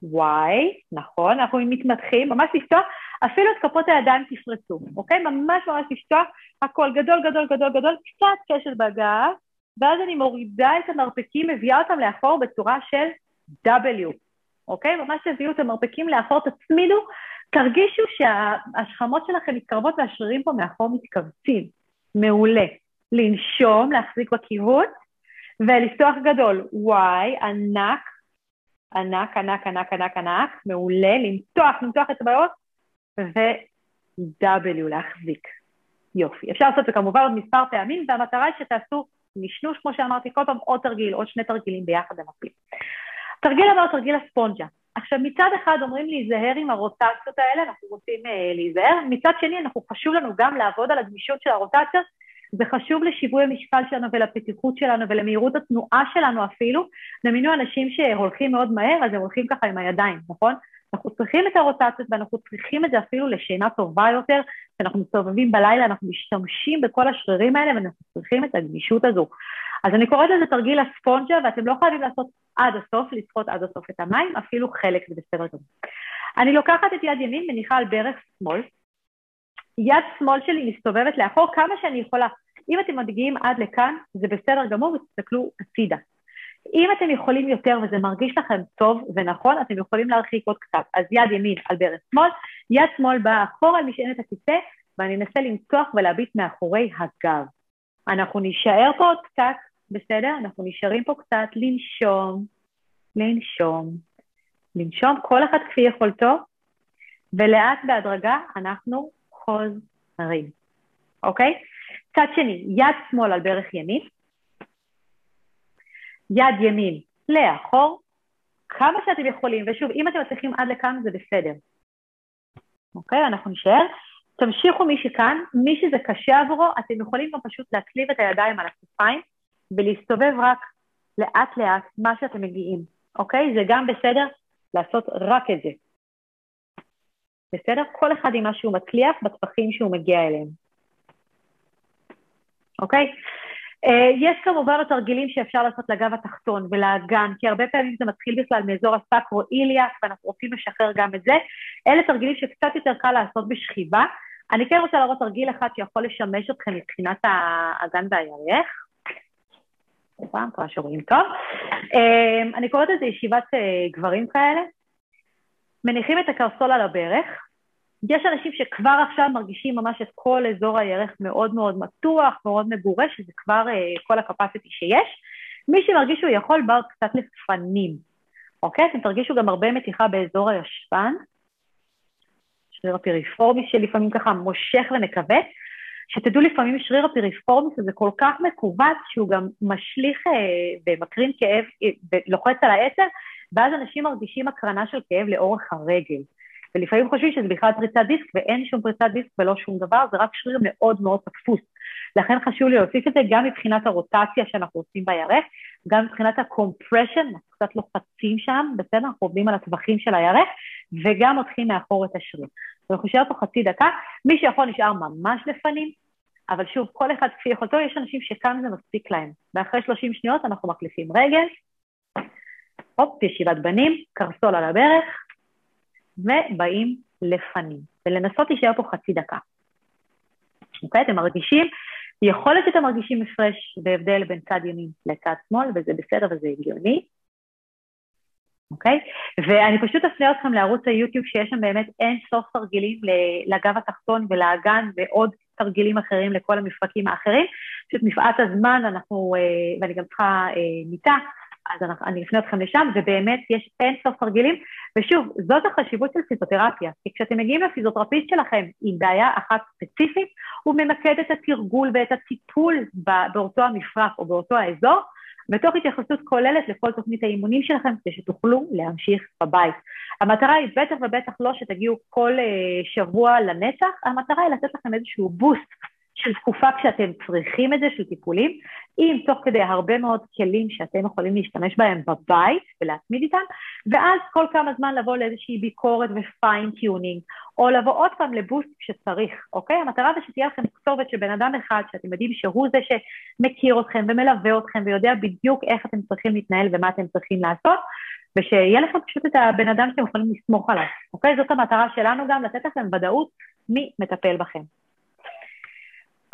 Y, נכון, אנחנו מתמתחים, ממש לפתוח, אפילו את כפות הידיים תפרצו, אוקיי? ממש ממש לפתוח, הכל גדול, גדול, גדול, גדול, קצת קשת בגב, ואז אני מורידה את המרפקים, מביאה אותם לאחור בצורה של W, אוקיי? ממש תביאו את המרפקים לאחור, תצמידו, תרגישו שהשכמות שלכם מתקרבות והשרירים פה מאחור מתכווצים. מעולה. לנשום, להחזיק בכיוון, ולפתוח גדול. Y, ענק, ענק, ענק, ענק, ענק, ענק, מעולה, למתוח, למתוח את הבעיות, ו-W, להחזיק. יופי. אפשר לעשות את זה כמובן עוד מספר פעמים, והמטרה היא שתעשו נשנוש, כמו שאמרתי, כל פעם עוד תרגיל, עוד שני תרגילים ביחד במקביל. תרגיל הוא תרגיל הספונג'ה. עכשיו, מצד אחד אומרים להיזהר עם הרוטציות האלה, אנחנו רוצים uh, להיזהר, מצד שני, אנחנו חשוב לנו גם לעבוד על הגמישות של הרוטציות, זה חשוב לשיווי המשקל שלנו ולפתיחות שלנו ולמהירות התנועה שלנו אפילו. דמיינו אנשים שהולכים מאוד מהר, אז הם הולכים ככה עם הידיים, נכון? אנחנו צריכים את הרוטציות ואנחנו צריכים את זה אפילו לשינה טובה יותר, כשאנחנו מסתובבים בלילה, אנחנו משתמשים בכל השרירים האלה ואנחנו צריכים את הגמישות הזו. אז אני קוראת לזה תרגיל הספונג'ה, ואתם לא חייבים לעשות עד הסוף, לצפות עד הסוף את המים, אפילו חלק זה בסדר גמור. אני לוקחת את יד ימין, מניחה על ברך שמאל, יד שמאל שלי מסתובבת לאחור כמה שאני יכולה. אם אתם מגיעים עד לכאן, זה בסדר גמור, ותסתכלו הצידה. אם אתם יכולים יותר וזה מרגיש לכם טוב ונכון, אתם יכולים להרחיק עוד קצת. אז יד ימין על ברך שמאל, יד שמאל באה אחורה על משענת הכיסא, ואני אנסה למתוח ולהביט מאחורי הגב. אנחנו נישאר פה עוד קצת, בסדר? אנחנו נשארים פה קצת לנשום, לנשום, לנשום, כל אחד כפי יכולתו, ולאט בהדרגה אנחנו חוזרים, אוקיי? צד שני, יד שמאל על ברך ימין, יד ימין לאחור, כמה שאתם יכולים, ושוב, אם אתם מצליחים עד לכאן זה בסדר. אוקיי? אנחנו נשאר. תמשיכו מי שכאן, מי שזה קשה עבורו, אתם יכולים גם פשוט להצליב את הידיים על הכתפיים ולהסתובב רק לאט לאט מה שאתם מגיעים, אוקיי? זה גם בסדר לעשות רק את זה. בסדר? כל אחד עם מה שהוא מצליח בטפחים שהוא מגיע אליהם. אוקיי? אה, יש כמובן עוד תרגילים שאפשר לעשות לגב התחתון ולאגן, כי הרבה פעמים זה מתחיל בכלל מאזור הסאקרו איליאק, ואנחנו רוצים לשחרר גם את זה. אלה תרגילים שקצת יותר קל לעשות בשכיבה. אני כן רוצה להראות תרגיל אחד שיכול לשמש אתכם מבחינת האגן והירך. סליחה, מקווה שרואים טוב. אה, אני קוראת לזה ישיבת אה, גברים כאלה. מניחים את הקרסול על הברך, יש אנשים שכבר עכשיו מרגישים ממש את כל אזור הירך מאוד מאוד מתוח, מאוד מגורה, שזה כבר uh, כל הקפסיטי שיש. מי שמרגיש שהוא יכול, בא קצת לפנים, אוקיי? אתם תרגישו גם הרבה מתיחה באזור הישבן, שריר הפיריפורמי שלפעמים ככה מושך ומכווץ. שתדעו לפעמים שריר הפיריפורמיס הזה כל כך מכווץ שהוא גם משליך אה, ומקרין כאב, אה, לוחץ על העצב, ואז אנשים מרגישים הקרנה של כאב לאורך הרגל. ולפעמים חושבים שזה בכלל פריצת דיסק, ואין שום פריצת דיסק ולא שום דבר, זה רק שריר מאוד מאוד תפוס. לכן חשוב לי להוסיף את זה גם מבחינת הרוטציה שאנחנו עושים בירך, גם מבחינת ה-compression, אנחנו קצת לוחצים שם, בסדר? אנחנו עובדים על הטווחים של הירך, וגם מותחים מאחור את השריר. אנחנו נשאר פה חצי דקה, מי שיכול נשאר ממש לפנים, אבל שוב, כל אחד כפי יכולתו, יש אנשים שכאן זה מספיק להם. ואחרי 30 שניות אנחנו מחליפים רגל, הופ, ישיבת בנים, קרסול על הברך, ובאים לפנים, ולנסות להישאר פה חצי דקה. אוקיי? אתם מרגישים, יכול להיות שאתם מרגישים הפרש בהבדל בין צד ימין לצד שמאל, וזה בסדר וזה הגיוני. אוקיי? ואני פשוט אפנה אתכם לערוץ היוטיוב שיש שם באמת אין סוף תרגילים לגב התחתון ולאגן ועוד תרגילים אחרים לכל המפרקים האחרים. פשוט מפאת הזמן אנחנו, אה, ואני גם צריכה אה, מיטה, אז אני אפנה אתכם לשם, ובאמת יש אין סוף תרגילים, ושוב, זאת החשיבות של פיזיותרפיה, כי כשאתם מגיעים לפיזיותרפיסט שלכם עם בעיה אחת ספציפית, הוא ממקד את התרגול ואת הטיפול באותו המפרק או באותו האזור, ותוך התייחסות כוללת לכל תוכנית האימונים שלכם כדי שתוכלו להמשיך בבית. המטרה היא בטח ובטח לא שתגיעו כל אה, שבוע לנצח, המטרה היא לתת לכם איזשהו בוסט של תקופה כשאתם צריכים את זה, של טיפולים, עם תוך כדי הרבה מאוד כלים שאתם יכולים להשתמש בהם בבית ולהתמיד איתם, ואז כל כמה זמן לבוא לאיזושהי ביקורת ו fine tuning, או לבוא עוד פעם ל boost כשצריך, אוקיי? המטרה זה שתהיה לכם כתובת של בן אדם אחד, שאתם יודעים שהוא זה שמכיר אתכם ומלווה אתכם ויודע בדיוק איך אתם צריכים להתנהל ומה אתם צריכים לעשות, ושיהיה לכם פשוט את הבן אדם שאתם יכולים לסמוך עליו, אוקיי? זאת המטרה שלנו גם, לתת לכם ודאות מי מטפל בכם.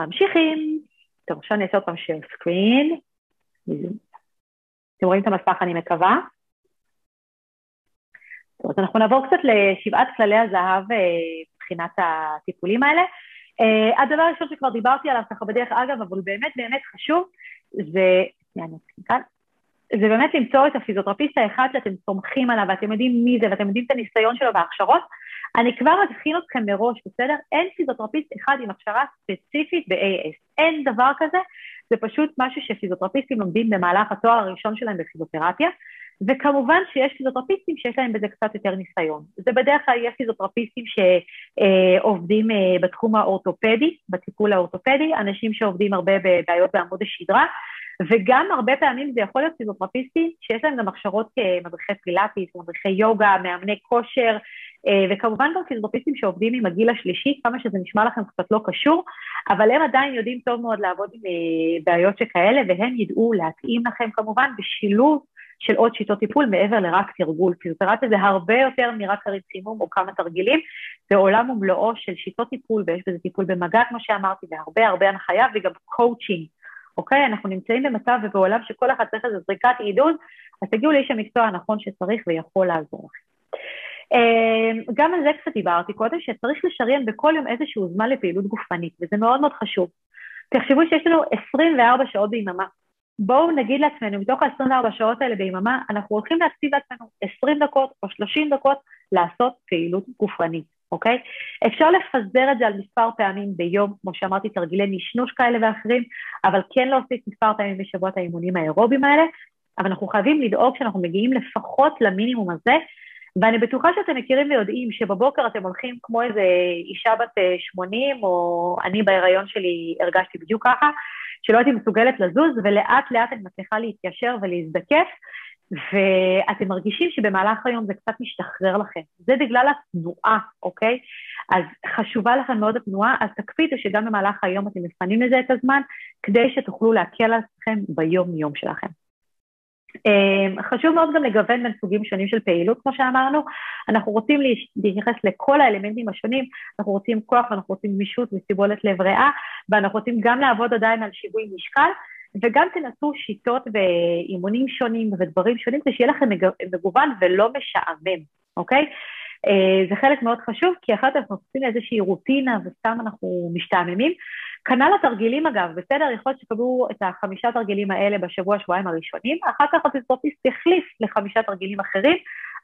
ממשיכים. טוב, עכשיו אני אעשה עוד פעם share screen. אתם רואים את המסך אני מקווה. טוב, אז אנחנו נעבור קצת לשבעת כללי הזהב אה, מבחינת הטיפולים האלה. Uh, הדבר הראשון שכבר דיברתי עליו ככה בדרך אגב, אבל באמת באמת חשוב, זה, זה באמת למצוא את הפיזיותרפיסט האחד שאתם סומכים עליו ואתם יודעים מי זה ואתם יודעים את הניסיון שלו בהכשרות, אני כבר מכין אתכם מראש, בסדר? אין פיזיותרפיסט אחד עם הכשרה ספציפית ב-AS. אין דבר כזה, זה פשוט משהו שפיזיותרפיסטים לומדים במהלך התואר הראשון שלהם בפיזיותרפיה, וכמובן שיש פיזיותרפיסטים שיש להם בזה קצת יותר ניסיון. זה בדרך כלל יהיה פיזיותרפיסטים שעובדים אה, בתחום האורתופדי, בטיפול האורתופדי, אנשים שעובדים הרבה בבעיות בעמוד השדרה, וגם הרבה פעמים זה יכול להיות פיזיותרפיסטים שיש להם גם הכשרות כמדריכי פילאטיס, מדריכי יוגה, מאמני כושר, אה, וכמובן גם פיזיותרפיסטים שעובדים עם הגיל השלישי, כמה שזה נשמע לכם קצת לא קשור, אבל הם עדיין יודעים טוב מאוד לעבוד עם אה, בעיות שכאלה, והם ידעו להתאים לכם כמובן בשילוב של עוד שיטות טיפול מעבר לרק תרגול. פיזיותרפיה זה הרבה יותר מרק כרית חימום או כמה תרגילים, זה עולם ומלואו של שיטות טיפול, ויש בזה טיפול במגע, כמו שאמרתי, והרבה הרבה הנחיה וגם קואוצ'ינג. אוקיי? אנחנו נמצאים במצב ובעולם שכל אחד צריך איזו זריקת עידוד, אז תגיעו לאיש המקצוע הנכון שצריך ויכול לעזור לכם. אמ, גם על זה קצת דיברתי קודם, שצריך לשריין בכל יום איזשהו זמן לפעילות גופנית, וזה מאוד מאוד חשוב. תחשבו שיש לנו 24 שעות ביממה. בואו נגיד לעצמנו, מתוך ה-24 שעות האלה ביממה, אנחנו הולכים להקציב לעצמנו 20 דקות או 30 דקות לעשות פעילות גופנית, אוקיי? אפשר לפזר את זה על מספר פעמים ביום, כמו שאמרתי, תרגילי נשנוש כאלה ואחרים, אבל כן להוסיף מספר פעמים בשבוע את האימונים האירובים האלה, אבל אנחנו חייבים לדאוג שאנחנו מגיעים לפחות למינימום הזה, ואני בטוחה שאתם מכירים ויודעים שבבוקר אתם הולכים כמו איזה אישה בת 80, אה, או אני בהיריון שלי הרגשתי בדיוק ככה, שלא הייתי מסוגלת לזוז, ולאט לאט אני מצליחה להתיישר ולהזדקף, ואתם מרגישים שבמהלך היום זה קצת משתחרר לכם. זה בגלל התנועה, אוקיי? אז חשובה לכם מאוד התנועה, אז תקפידו שגם במהלך היום אתם מפנים לזה את הזמן, כדי שתוכלו להקל על עצמכם ביום-יום שלכם. אמ, חשוב מאוד גם לגוון בין סוגים שונים של פעילות, כמו שאמרנו. אנחנו רוצים להתייחס לכל האלמנטים השונים, אנחנו רוצים כוח ואנחנו רוצים גמישות וסיבולת לב ריאה, ואנחנו רוצים גם לעבוד עדיין על שיווי משקל, וגם תנסו שיטות ואימונים שונים ודברים שונים, כדי שיהיה לכם מגוון ולא משעמם, אוקיי? אה, זה חלק מאוד חשוב, כי אחרת אנחנו עושים איזושהי רוטינה וסתם אנחנו משתעממים. כנ"ל התרגילים אגב, בסדר, יכול להיות שתקבלו את החמישה תרגילים האלה בשבוע, שבועיים הראשונים, אחר כך הפיזיותרפיסט יחליף לחמישה תרגילים אחרים,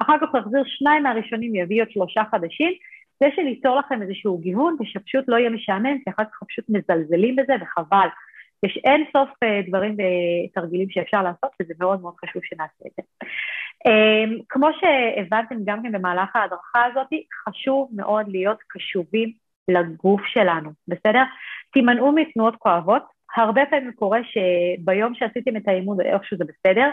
אחר כך הוא יחזיר שניים מהראשונים, יביא עוד שלושה חדשים, זה שליצור לכם איזשהו גיוון ושפשוט לא יהיה משעמם, כי אחר כך פשוט מזלזלים בזה וחבל. יש אין סוף אה, דברים ותרגילים שאפשר לעשות, וזה מאוד מאוד חשוב שנעשה את זה. אמ, כמו שהבנתם גם כן במהלך ההדרכה הזאת, חשוב מאוד להיות קשובים לגוף שלנו, בסדר? תימנעו מתנועות כואבות. הרבה פעמים קורה שביום שעשיתם את האימון איכשהו זה בסדר,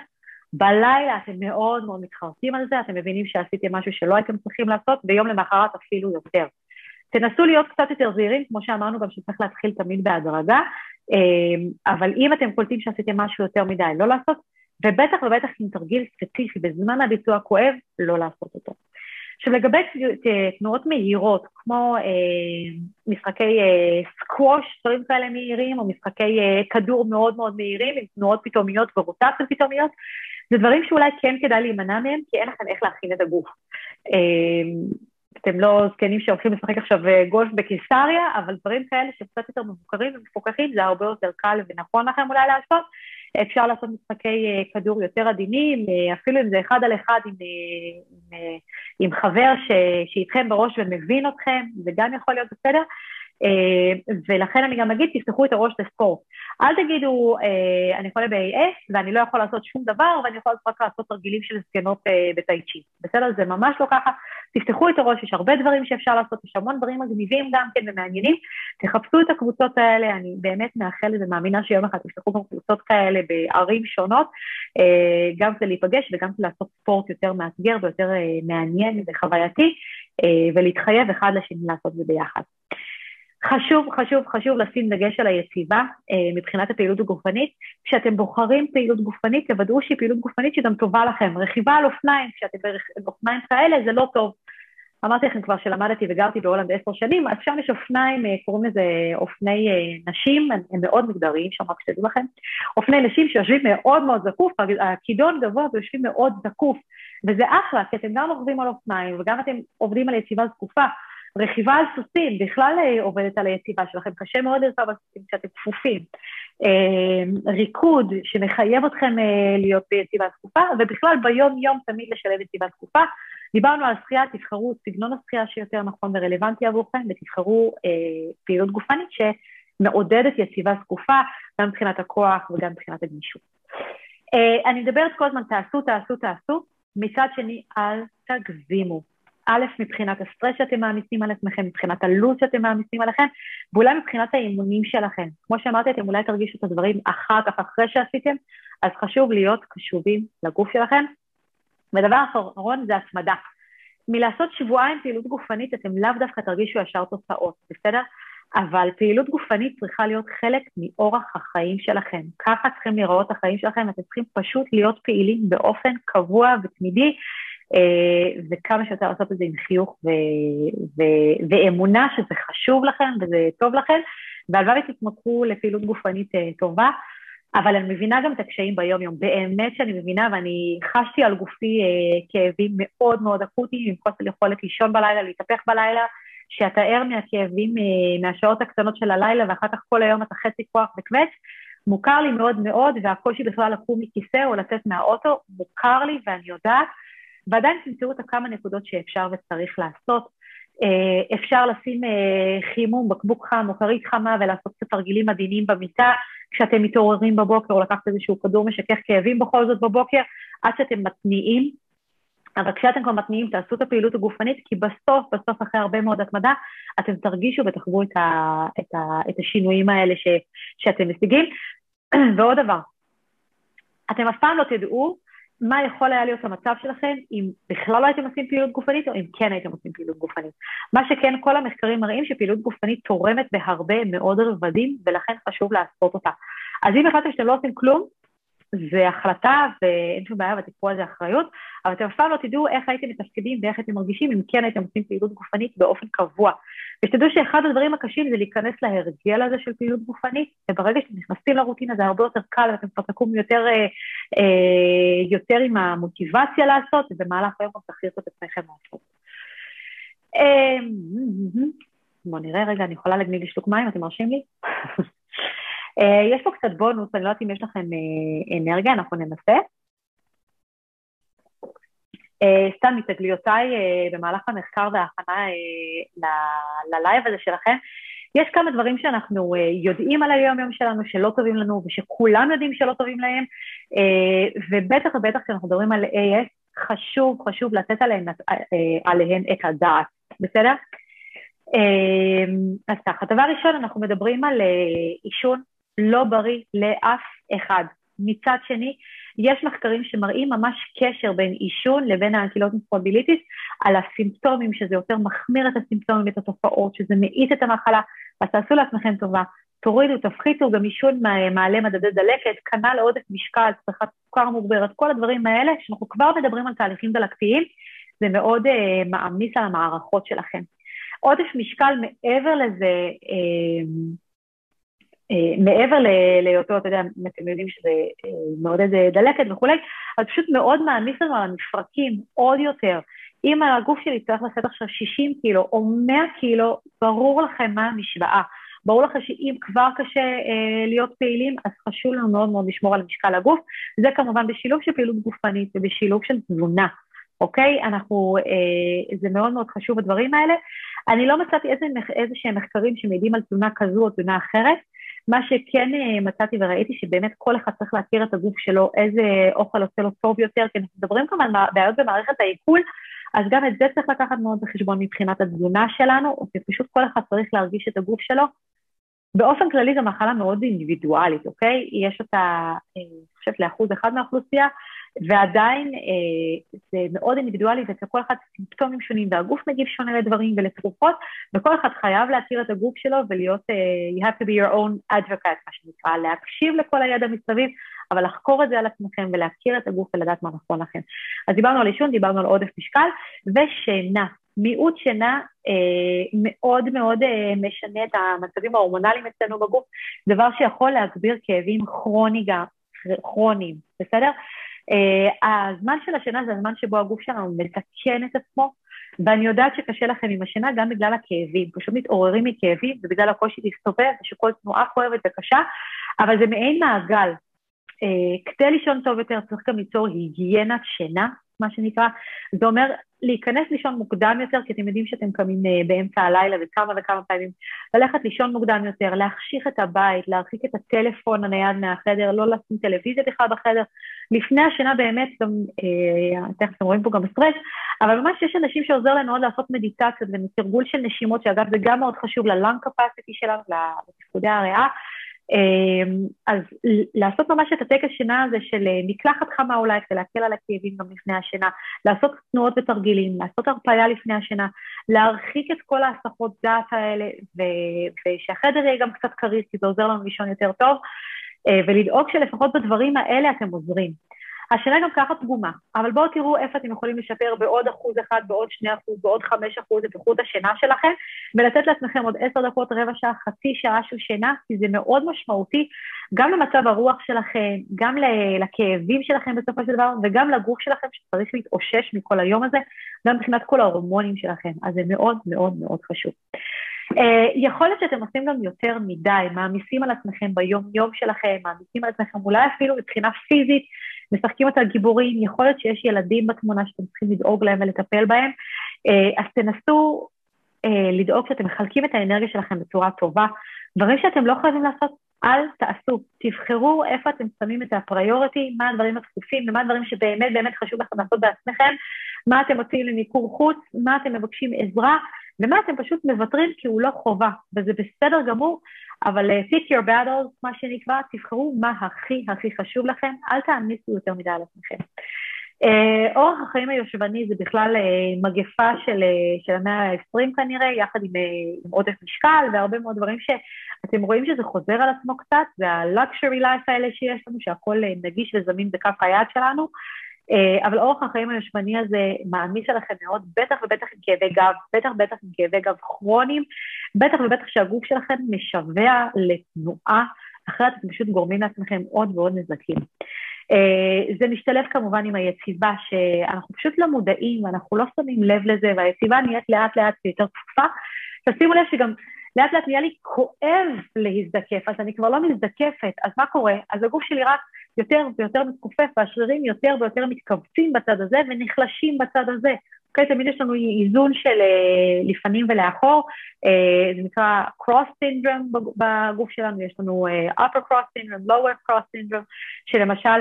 בלילה אתם מאוד מאוד מתחרטים על זה, אתם מבינים שעשיתם משהו שלא הייתם צריכים לעשות, ביום למחרת אפילו יותר. תנסו להיות קצת יותר זהירים, כמו שאמרנו גם שצריך להתחיל תמיד בהדרגה, אמ, אבל אם אתם קולטים שעשיתם משהו יותר מדי, לא לעשות, ובטח ובטח עם תרגיל ספציפי בזמן הביצוע כואב, לא לעשות אותו. עכשיו לגבי תנועות מהירות, כמו אה, משחקי אה, סקווש, דברים כאלה מהירים, או משחקי אה, כדור מאוד מאוד מהירים, עם תנועות פתאומיות ורוטציות פתאומיות, זה דברים שאולי כן כדאי להימנע מהם, כי אין לכם איך להכין את הגוף. אה, אתם לא זקנים שהולכים לשחק עכשיו אה, גולף בקיסריה, אבל דברים כאלה שקצת יותר מבוקרים ומפוקחים, זה הרבה יותר קל ונכון לכם אולי לעשות. אפשר לעשות משחקי אה, כדור יותר עדינים, אה, אפילו אם זה אחד על אחד עם, עם, עם חבר שאיתכם בראש ומבין אתכם, זה גם יכול להיות בסדר. ולכן אני גם אגיד, תפתחו את הראש לספורט. אל תגידו, אני יכולה ב-AS ואני לא יכול לעשות שום דבר ואני יכולה רק לעשות תרגילים של זקנות בטייצ'י. בסדר? זה ממש לא ככה. תפתחו את הראש, יש הרבה דברים שאפשר לעשות, יש המון דברים מגניבים גם כן ומעניינים, תחפשו את הקבוצות האלה, אני באמת מאחלת ומאמינה שיום אחד תפתחו גם קבוצות כאלה בערים שונות, אה, גם כדי להיפגש וגם כדי לעשות ספורט יותר מאתגר ויותר אה, מעניין וחווייתי, אה, ולהתחייב אחד לשני לעשות את זה ביחד. חשוב, חשוב, חשוב לשים דגש על היציבה אה, מבחינת הפעילות הגופנית. כשאתם בוחרים פעילות גופנית, תוודאו שהיא פעילות גופנית שגם טובה לכם. רכיבה על אופניים, כשאתם באופניים כאלה, זה לא טוב. אמרתי לכם כבר שלמדתי וגרתי בהולנד עשר שנים, אז שם יש אופניים, אה, קוראים לזה אופני אה, נשים, הם מאוד מגדריים שם, רק שתדעו לכם. אופני נשים שיושבים מאוד מאוד זקוף, הכידון גבוה ויושבים מאוד זקוף, וזה אחלה, כי אתם גם רוכבים על אופניים וגם אתם עובדים על יציבה זקופה. רכיבה על סוסים בכלל אה, עובדת על היציבה שלכם, קשה מאוד לרכב על סוסים כשאתם כפופים. אה, ריקוד שמחייב אתכם אה, להיות ביציבה זקופה, ובכלל ביום-יום תמיד לשלב יציבה זקופה. דיברנו על שחייה, תבחרו סגנון השחייה שיותר נכון ורלוונטי עבורכם, ותבחרו פעילות גופנית שמעודדת יציבה זקופה, גם מבחינת הכוח וגם מבחינת הגמישות. אני מדברת כל הזמן, תעשו, תעשו, תעשו, מצד שני, אל תגזימו. א', מבחינת הסטרס שאתם מעמיסים על עצמכם, מבחינת הלו"ז שאתם מעמיסים עליכם, ואולי מבחינת האימונים שלכם. כמו שאמרתי, אתם אולי תרגישו את הדברים אחר כך, אחרי שעשיתם, אז חשוב להיות קשובים לגוף שלכם. ודבר אחרון זה הצמדה. מלעשות שבועיים פעילות גופנית, אתם לאו דווקא תרגישו ישר תוצאות, בסדר? אבל פעילות גופנית צריכה להיות חלק מאורח החיים שלכם. ככה צריכים להיראות החיים שלכם, אתם צריכים פשוט להיות פעילים באופן קבוע ותמידי, וכמה שיותר לעשות את זה עם חיוך ו- ו- ואמונה שזה חשוב לכם וזה טוב לכם, והלוואי תתמכרו לפעילות גופנית אה, טובה. אבל אני מבינה גם את הקשיים ביום-יום, באמת שאני מבינה, ואני חשתי על גופי אה, כאבים מאוד מאוד אקוטיים, עם חוסר יכולת לישון בלילה, להתהפך בלילה, שאתה ער מהכאבים אה, מהשעות הקטנות של הלילה, ואחר כך כל היום אתה חצי כוח וקווץ', מוכר לי מאוד מאוד, והקושי בכלל לקום מכיסא או לצאת מהאוטו, מוכר לי ואני יודעת, ועדיין תמצאו את הכמה נקודות שאפשר וצריך לעשות. אה, אפשר לשים אה, חימום, בקבוק חם או כרית חמה ולעשות קצת תרגילים עדינים במיטה כשאתם מתעוררים בבוקר או לקחת איזשהו כדור משכך כאבים בכל זאת בבוקר עד שאתם מתניעים. אבל כשאתם כבר מתניעים תעשו את הפעילות הגופנית כי בסוף, בסוף אחרי הרבה מאוד התמדה אתם תרגישו ותחוו את, ה, את, ה, את השינויים האלה ש, שאתם משיגים. [CLEARS THROAT] ועוד דבר, אתם אף פעם לא תדעו מה יכול היה להיות המצב שלכם אם בכלל לא הייתם עושים פעילות גופנית או אם כן הייתם עושים פעילות גופנית. מה שכן, כל המחקרים מראים שפעילות גופנית תורמת בהרבה מאוד רבדים ולכן חשוב לעשות אותה. אז אם החלטתם שאתם לא עושים כלום, זה החלטה ואין שום בעיה ותקחו על זה אחריות, אבל אתם אף פעם לא תדעו איך הייתם מתפקדים ואיך הייתם מרגישים אם כן הייתם עושים פעילות גופנית באופן קבוע. ושתדעו שאחד הדברים הקשים זה להיכנס להרגל הזה של פעילות גופנית, וברגע שאתם נכנסים לרוטינה זה הרבה יותר קל ואתם כבר תקומו יותר, אה, אה, יותר עם המוטיבציה לעשות, ובמהלך היום גם תכריחו את עצמכם לעשות. אה, בואו נראה רגע, אני יכולה להגניב לי שלוק מים, אתם מרשים לי? [LAUGHS] אה, יש פה קצת בונוס, אני לא יודעת אם יש לכם אה, אנרגיה, אנחנו ננסה. אה, סתם מתגליותיי במהלך המחקר וההכנה ללייב הזה שלכם, יש כמה דברים שאנחנו יודעים על היום-יום שלנו שלא טובים לנו ושכולם יודעים שלא טובים להם, ובטח ובטח כשאנחנו מדברים על AS, חשוב, חשוב לתת עליהן, עליהן את הדעת, בסדר? אז ככה, דבר ראשון, אנחנו מדברים על עישון לא בריא לאף אחד. מצד שני, יש מחקרים שמראים ממש קשר בין עישון לבין ה ankylosing spondylitis על הסימפטומים, שזה יותר מחמיר את הסימפטומים ואת התופעות, שזה מאיץ את המחלה, אז תעשו לעצמכם טובה. תורידו, תפחיתו, גם עישון מעלה מדדי דלקת, כנ"ל עודף משקל, צריכת סוכר מוגברת, כל הדברים האלה, כשאנחנו כבר מדברים על תהליכים דלקתיים, זה מאוד uh, מעמיס על המערכות שלכם. עודף משקל מעבר לזה, אה, מעבר להיותו, אתה יודע, אתם יודעים שזה אה, מעודד דלקת וכולי, אבל פשוט מאוד מעמיס לנו על המפרקים עוד יותר. אם הגוף שלי צריך לשאת עכשיו 60 קילו או 100 קילו, ברור לכם מה המשוואה. ברור לכם שאם כבר קשה אה, להיות פעילים, אז חשוב לנו מאוד מאוד לשמור על משקל הגוף. זה כמובן בשילוב של פעילות גופנית ובשילוב של תזונה, אוקיי? אנחנו, אה, זה מאוד מאוד חשוב הדברים האלה. אני לא מצאתי איזה, איזה שהם מחקרים שמעידים על תזונה כזו או תזונה אחרת. מה שכן אה, מצאתי וראיתי שבאמת כל אחד צריך להכיר את הגוף שלו, איזה אוכל עושה לו טוב יותר, כי אנחנו מדברים כמובן על בעיות במערכת העיכול, אז גם את זה צריך לקחת מאוד בחשבון מבחינת התזונה שלנו, ופשוט כל אחד צריך להרגיש את הגוף שלו. באופן כללי זו מחלה מאוד אינדיבידואלית, אוקיי? יש אותה, אה, אני חושבת, לאחוז אחד מהאוכלוסייה, ועדיין אה, זה מאוד אינדיבידואלי ואצל כל אחד סימפטומים שונים והגוף מגיב שונה לדברים ולתרופות וכל אחד חייב להכיר את הגוף שלו ולהיות uh, you have to be your own advocate מה שנקרא, להקשיב לכל הידע מסביב אבל לחקור את זה על עצמכם ולהכיר את הגוף ולדעת מה נכון לכם. אז דיברנו על עישון, דיברנו על עודף משקל ושינה. מיעוט שינה אה, מאוד מאוד אה, משנה את המצבים ההורמונליים אצלנו בגוף, דבר שיכול להגביר כאבים כרוניים, בסדר? Uh, הזמן של השינה זה הזמן שבו הגוף שלנו מתקן את עצמו, ואני יודעת שקשה לכם עם השינה גם בגלל הכאבים, פשוט מתעוררים מכאבים ובגלל הקושי להסתובב ושכל תנועה כואבת וקשה, אבל זה מעין מעגל. Uh, כדי לישון טוב יותר צריך גם ליצור היגיינת שינה, מה שנקרא, זה אומר להיכנס לישון מוקדם יותר, כי אתם יודעים שאתם קמים אה, באמצע הלילה וכמה וכמה פעמים, ללכת לישון מוקדם יותר, להחשיך את הבית, להרחיק את הטלפון הנייד מהחדר, לא לשים טלוויזיה בכלל בחדר. לפני השינה באמת, גם, אה, תכף אתם רואים פה גם סטרס, אבל ממש יש אנשים שעוזר להם מאוד לעשות מדיטציות ותרגול של נשימות, שאגב זה גם מאוד חשוב ל-lung capacity שלנו, לתפקודי הריאה. אמ, אז לעשות ממש את הטקס שינה הזה של אה, מקלחת חמה אולי כדי להקל על הכאבים גם לפני השינה, לעשות תנועות ותרגילים, לעשות הרפאיה לפני השינה, להרחיק את כל ההסחות דעת האלה ו- ושהחדר יהיה גם קצת קריס כי זה עוזר לנו לישון יותר טוב אה, ולדאוג שלפחות בדברים האלה אתם עוזרים. השנה גם ככה פגומה, אבל בואו תראו איפה אתם יכולים לשפר בעוד אחוז אחד, בעוד שני אחוז, בעוד חמש אחוז את איכות השינה שלכם, ולתת לעצמכם עוד עשר דקות, רבע שעה, חצי שעה של שינה, כי זה מאוד משמעותי גם למצב הרוח שלכם, גם לכאבים שלכם בסופו של דבר, וגם לגוף שלכם שצריך להתאושש מכל היום הזה, גם מבחינת כל ההורמונים שלכם, אז זה מאוד מאוד מאוד חשוב. Uh, יכול להיות שאתם עושים גם יותר מדי, מעמיסים על עצמכם ביום-יום שלכם, מעמיסים על עצמכם אולי אפילו מבחינה פיזית, משחקים אותה גיבורים, יכול להיות שיש ילדים בתמונה שאתם צריכים לדאוג להם ולטפל בהם, uh, אז תנסו uh, לדאוג שאתם מחלקים את האנרגיה שלכם בצורה טובה. דברים שאתם לא חייבים לעשות, אל תעשו. תבחרו איפה אתם שמים את הפריוריטי, מה הדברים הדחופים ומה הדברים שבאמת באמת חשוב לכם לעשות בעצמכם, מה אתם מוציאים למיקור חוץ, מה אתם מבקשים עזרה, ומה אתם פשוט מוותרים כי הוא לא חובה, וזה בסדר גמור, אבל uh, pick your battles, מה שנקרא, תבחרו מה הכי הכי חשוב לכם, אל תעמיסו יותר מדי על עצמכם. Uh, אורח החיים היושבני זה בכלל uh, מגפה של, uh, של המאה ה-20 כנראה, יחד עם, עם עודף משקל והרבה מאוד דברים שאתם רואים שזה חוזר על עצמו קצת, זה ה-luxury life האלה שיש לנו, שהכל נגיש וזמין בכף היד שלנו, אה, אבל אורח החיים היושבני הזה מעמיס עליכם מאוד, בטח ובטח עם כאבי גב, בטח ובטח עם כאבי גב כרוניים, בטח ובטח שהגוף שלכם משווע לתנועה, אחרת אתם פשוט גורמים לעצמכם עוד ועוד נזקים. אה, זה משתלב כמובן עם היציבה, שאנחנו פשוט לא מודעים, אנחנו לא שמים לב לזה, והיציבה נהיית לאט לאט יותר תקופה. תשימו לב שגם לאט לאט נהיה לי כואב להזדקף, אז אני כבר לא מזדקפת, אז מה קורה? אז הגוף שלי רק יותר ויותר מתכופף והשרירים יותר ויותר מתכווצים בצד הזה ונחלשים בצד הזה. אוקיי, תמיד יש לנו איזון של uh, לפנים ולאחור, uh, זה נקרא cross syndrome בגוף שלנו, יש לנו uh, upper cross syndrome, lower cross syndrome, שלמשל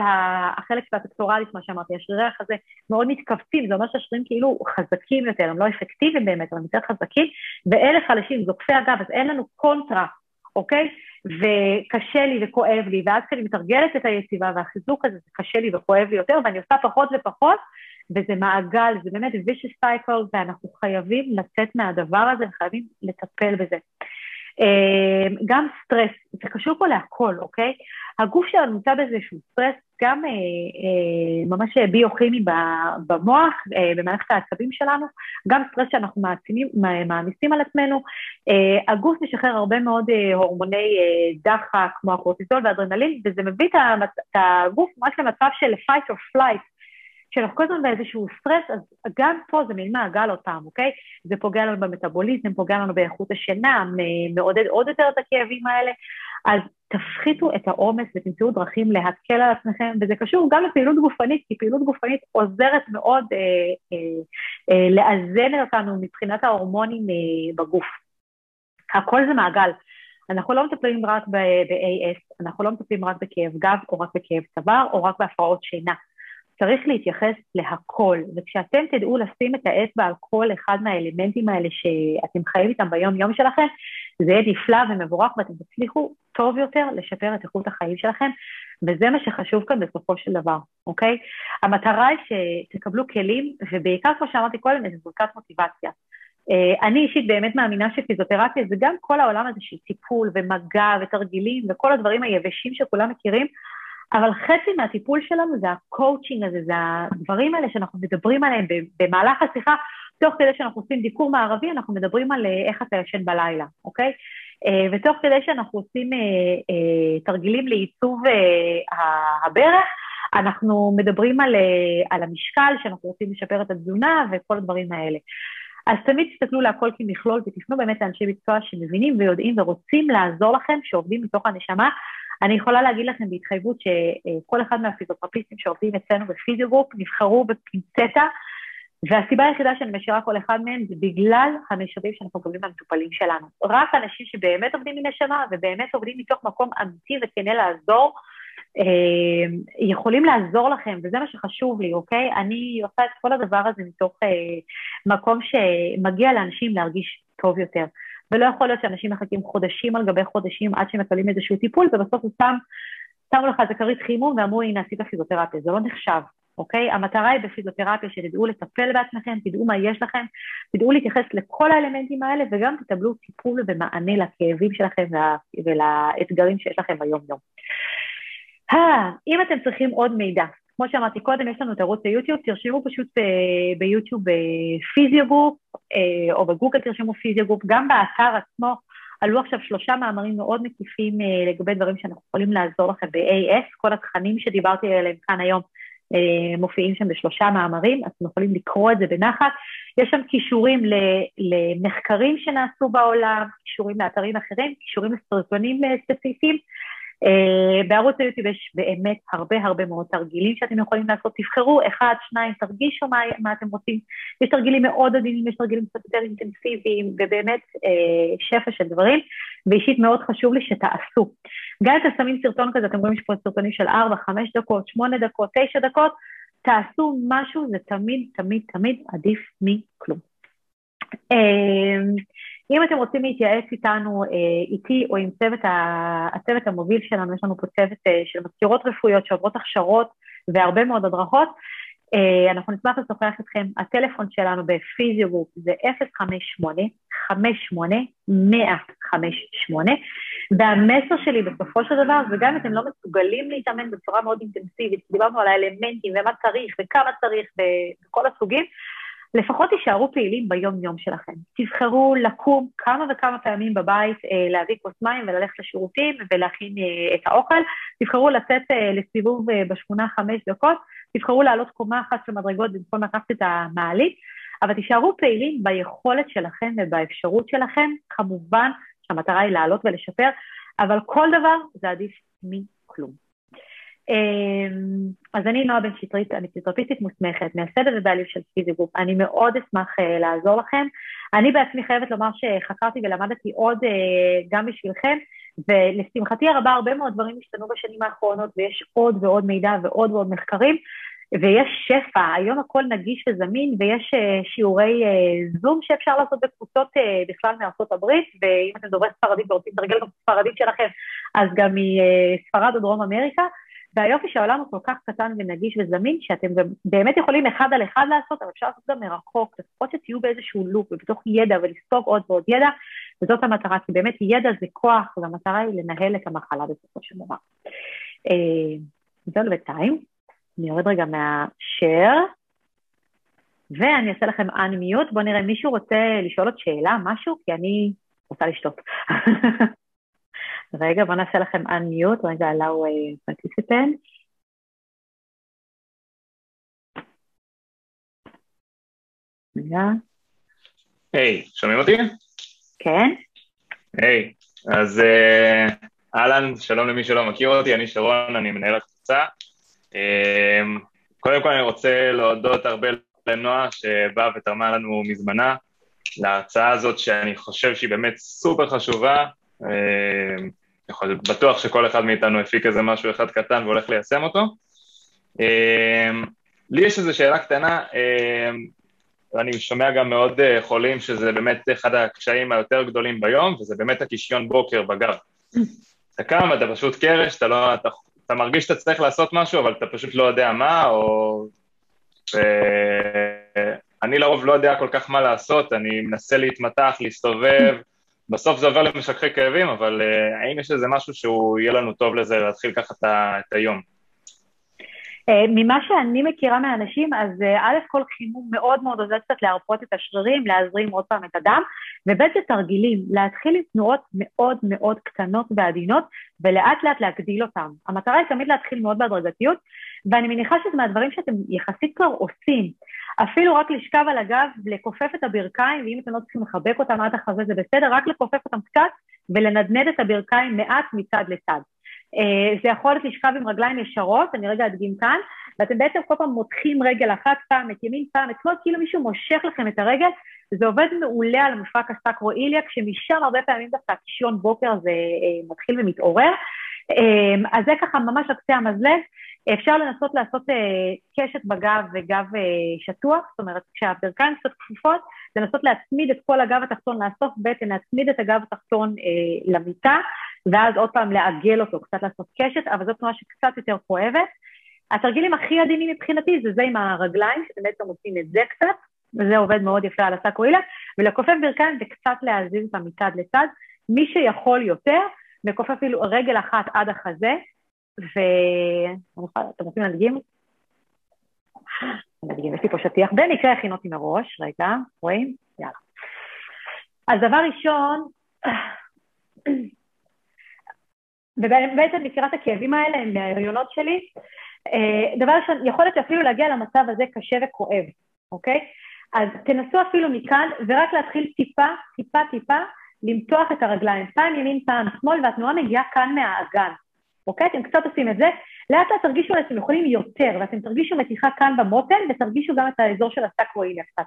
החלק של הפקטורליס, מה שאמרתי, השרירי החזה מאוד מתכווצים, זה אומר שהשרירים כאילו חזקים יותר, הם לא אפקטיביים באמת, אבל הם יותר חזקים, ואלה חלשים, זוקפי הגב, אז אין לנו קונטרה, אוקיי? וקשה לי וכואב לי, ואז כשאני מתרגלת את היציבה והחיזוק הזה, זה קשה לי וכואב לי יותר, ואני עושה פחות ופחות, וזה מעגל, זה באמת vicious cycle, ואנחנו חייבים לצאת מהדבר הזה וחייבים לטפל בזה. אמ, גם סטרס, זה קשור פה להכל, אוקיי? הגוף שלנו נמצא באיזשהו סטרס, גם אה, אה, ממש ביוכימי במוח, אה, במערכת העצבים שלנו, גם סטרס שאנחנו מעצימים, מעמיסים על עצמנו. אה, הגוף משחרר הרבה מאוד אה, הורמוני אה, דחק, כמו הקורטיזול ואדרנלין, וזה מביא את הגוף ממש למצב של fight or flight. כשאנחנו כל הזמן באיזשהו סטרס, אז גם פה זה מין מעגל פעם, אוקיי? זה פוגע לנו במטאבוליזם, פוגע לנו באיכות השינה, מעודד עוד יותר את הכאבים האלה, אז תפחיתו את העומס ותמצאו דרכים להקל על עצמכם, וזה קשור גם לפעילות גופנית, כי פעילות גופנית עוזרת מאוד אה, אה, אה, לאזן אותנו מבחינת ההורמונים אה, בגוף. הכל זה מעגל. אנחנו לא מטפלים רק ב-AS, אנחנו לא מטפלים רק בכאב גב, או רק בכאב צוואר, או רק בהפרעות שינה. צריך להתייחס להכל, וכשאתם תדעו לשים את האצבע על כל אחד מהאלמנטים האלה שאתם חיים איתם ביום-יום שלכם, זה יהיה נפלא ומבורך ואתם תצליחו טוב יותר לשפר את איכות החיים שלכם, וזה מה שחשוב כאן בסופו של דבר, אוקיי? המטרה היא שתקבלו כלים, ובעיקר, כמו שאמרתי קודם, איזו זריקת מוטיבציה. Uh, אני אישית באמת מאמינה שפיזיותרפיה זה גם כל העולם הזה של טיפול ומגע ותרגילים וכל הדברים היבשים שכולם מכירים, אבל חצי מהטיפול שלנו זה הקואוצ'ינג הזה, זה הדברים האלה שאנחנו מדברים עליהם במהלך השיחה, תוך כדי שאנחנו עושים דיקור מערבי, אנחנו מדברים על אה, איך אתה ישן בלילה, אוקיי? אה, ותוך כדי שאנחנו עושים אה, תרגילים לייצוב הברך, אנחנו מדברים על, על המשקל, שאנחנו רוצים לשפר את התזונה וכל הדברים האלה. אז תמיד תסתכלו להכל כמכלול ותפנו באמת לאנשי מקצוע שמבינים ויודעים ורוצים לעזור לכם, שעובדים מתוך הנשמה, אני יכולה להגיד לכם בהתחייבות שכל אחד מהפיזיותרפיסטים שעובדים אצלנו בפיזיוגרופ נבחרו בפינצטה, והסיבה היחידה שאני משאירה כל אחד מהם זה בגלל המשובים שאנחנו מקבלים מהמטופלים שלנו. רק אנשים שבאמת עובדים מנשמה ובאמת עובדים מתוך מקום אמיתי וכנה לעזור, אה, יכולים לעזור לכם, וזה מה שחשוב לי, אוקיי? אני עושה את כל הדבר הזה מתוך אה, מקום שמגיע לאנשים להרגיש טוב יותר. ולא יכול להיות שאנשים מחכים חודשים על גבי חודשים עד שמקבלים איזשהו טיפול, ובסוף הוא שם, שמו לך איזה כרית חימום ואמרו, הנה, עשית פיזיותרפיה, זה לא נחשב, אוקיי? המטרה היא בפיזיותרפיה שתדעו לטפל בעצמכם, תדעו מה יש לכם, תדעו להתייחס לכל האלמנטים האלה, וגם תקבלו טיפול ומענה לכאבים שלכם ולאתגרים שיש לכם ביום-יום. אם אתם צריכים עוד מידע כמו שאמרתי קודם, יש לנו את ערוץ היוטיוב, תרשמו פשוט uh, ביוטיוב פיזיוגרופ, אה, או בגוגל תרשמו פיזיוגרופ, גם באתר עצמו עלו עכשיו שלושה מאמרים מאוד מקיפים לגבי דברים שאנחנו יכולים לעזור לכם ב-AS, כל התכנים שדיברתי עליהם כאן היום מופיעים שם בשלושה מאמרים, אתם יכולים לקרוא את זה בנחת. יש שם קישורים למחקרים שנעשו בעולם, קישורים לאתרים אחרים, קישורים לסרטונים ספציפיים. אה, בערוץ היוטיוב יש באמת הרבה הרבה מאוד תרגילים שאתם יכולים לעשות, תבחרו אחד, שניים, תרגישו מה, מה אתם רוצים. יש תרגילים מאוד עדינים, יש תרגילים קצת יותר אינטנסיביים, ובאמת uh, שפע של דברים, ואישית מאוד חשוב לי שתעשו. גם אם אתם שמים סרטון כזה, אתם רואים שפה סרטונים של 4, 5 דקות, 8 דקות, 9 דקות, תעשו משהו, זה תמיד, תמיד, תמיד עדיף מכלום. Uh, אם אתם רוצים להתייעץ איתנו, אה, איתי או עם צוות, הצוות המוביל שלנו, יש לנו פה צוות אה, של מזכירות רפואיות שעוברות הכשרות והרבה מאוד הדרכות, אה, אנחנו נשמח לשוחח איתכם, הטלפון שלנו בפיזיוגרופ זה 058-58-158, והמסר שלי בסופו של דבר, וגם אם אתם לא מסוגלים להתאמן בצורה מאוד אינטנסיבית, דיברנו על האלמנטים ומה צריך וכמה צריך בכל הסוגים, לפחות תישארו פעילים ביום-יום שלכם. תבחרו לקום כמה וכמה פעמים בבית, אה, להביא כוס מים וללכת לשירותים ולהכין אה, את האוכל. תבחרו לצאת אה, לסיבוב בשכונה חמש דקות, תבחרו לעלות קומה אחת של מדרגות במקום לקחת את המעלית, אבל תישארו פעילים ביכולת שלכם ובאפשרות שלכם. כמובן שהמטרה היא לעלות ולשפר, אבל כל דבר זה עדיף מכלום. אמ, אז אני נועה בן שטרית, אני פיזיותרפיסטית מוסמכת, מייסדת ובעלים של פיזיגוף, אני מאוד אשמח uh, לעזור לכם. אני בעצמי חייבת לומר שחקרתי ולמדתי עוד uh, גם בשבילכם, ולשמחתי הרבה הרבה מאוד דברים השתנו בשנים האחרונות, ויש עוד ועוד מידע ועוד ועוד מחקרים, ויש שפע, היום הכל נגיש וזמין, ויש uh, שיעורי זום שאפשר לעשות בקבוצות בכלל מארצות הברית, ואם אתם דוברי ספרדית ורוצים לתרגל גם ספרדית שלכם, אז גם מספרד או דרום אמריקה. והיופי שהעולם הוא כל כך קטן ונגיש וזמין, שאתם באמת יכולים אחד על אחד לעשות, אבל אפשר לעשות גם מרחוק, לפחות שתהיו באיזשהו לופ ובתוך ידע ולספוג עוד ועוד ידע, וזאת המטרה, כי באמת ידע זה כוח, והמטרה היא לנהל את המחלה בסופו של דבר. אה, זהו בינתיים, אני יורד רגע מהשאר, ואני אעשה לכם unmute, בואו נראה, מישהו רוצה לשאול עוד שאלה, משהו? כי אני רוצה לשתות. [LAUGHS] רגע, בואו נעשה לכם unmute, רגע, allow a participant. רגע. היי, שומעים אותי? כן. היי, אז אה, אהלן, שלום למי שלא מכיר אותי, אני שרון, אני מנהל הקבוצה. אה, קודם כל אני רוצה להודות הרבה לנועה שבאה ותרמה לנו מזמנה להרצאה הזאת שאני חושב שהיא באמת סופר חשובה. יכול, בטוח שכל אחד מאיתנו הפיק איזה משהו אחד קטן והולך ליישם אותו. אמ, לי יש איזו שאלה קטנה, אמ, ואני שומע גם מאוד אה, חולים שזה באמת אחד הקשיים היותר גדולים ביום, וזה באמת הקישיון בוקר בגב. [LAUGHS] אתה קם, אתה פשוט קרש, אתה לא... אתה, אתה מרגיש שאתה צריך לעשות משהו, אבל אתה פשוט לא יודע מה, או... אני לרוב לא יודע כל כך מה לעשות, אני מנסה להתמתח, להסתובב, בסוף זה עובר למשככי כאבים, אבל uh, האם יש איזה משהו שהוא יהיה לנו טוב לזה להתחיל ככה את היום? Uh, ממה שאני מכירה מהאנשים, אז uh, א' כל חימום מאוד מאוד עוזר קצת להרפות את השרירים, להזרים עוד פעם את הדם, וב' זה תרגילים, להתחיל עם תנועות מאוד מאוד קטנות ועדינות, ולאט לאט להגדיל אותן. המטרה היא תמיד להתחיל מאוד בהדרגתיות, ואני מניחה שזה מהדברים שאתם יחסית כבר עושים. אפילו רק לשכב על הגב, לכופף את הברכיים, ואם אתם לא צריכים לחבק אותם עד החזה זה בסדר, רק לכופף אותם קצת ולנדנד את הברכיים מעט מצד לצד. אה, זה יכול להיות לשכב עם רגליים ישרות, אני רגע אדגים כאן, ואתם בעצם כל פעם מותחים רגל אחת, פעם את ימין, פעם את שמאל, כאילו מישהו מושך לכם את הרגל, זה עובד מעולה על מפרק הסקרו-איליה, כשמשם הרבה פעמים דווקא קישיון בוקר זה אה, מתחיל ומתעורר. אה, אז זה ככה ממש על קצה המזלג. אפשר לנסות לעשות קשת בגב וגב שטוח, זאת אומרת כשהברכיים קצת כפופות, לנסות להצמיד את כל הגב התחתון, לאסוף בטן, להצמיד את הגב התחתון למיטה, ואז עוד פעם לעגל אותו, קצת לעשות קשת, אבל זו תנועה שקצת יותר כואבת. התרגילים הכי עדינים מבחינתי זה זה עם הרגליים, שאתם בעצם עושים את זה קצת, וזה עובד מאוד יפה על הסקרואילה, ולכופף ברכיים וקצת להזיז אותם מצד לצד. מי שיכול יותר, מכופף אפילו רגל אחת עד החזה, ואתם רוצים להדגים? מדגים, יש לי פה שטיח, במקרה הכינותי מראש, רגע, רואים? יאללה. אז דבר ראשון, ובעצם מכירת הכאבים האלה הם מההריונות שלי. אה, דבר ראשון, יכול להיות שאפילו להגיע למצב הזה קשה וכואב, אוקיי? אז תנסו אפילו מכאן, ורק להתחיל טיפה, טיפה, טיפה, למתוח את הרגליים, פעם ימין, פעם שמאל, והתנועה מגיעה כאן מהאגן, אוקיי? אתם קצת עושים את זה, לאט לאט תרגישו שאתם יכולים יותר, ואתם תרגישו מתיחה כאן במותן, ותרגישו גם את האזור של הסקרואיליה קצת.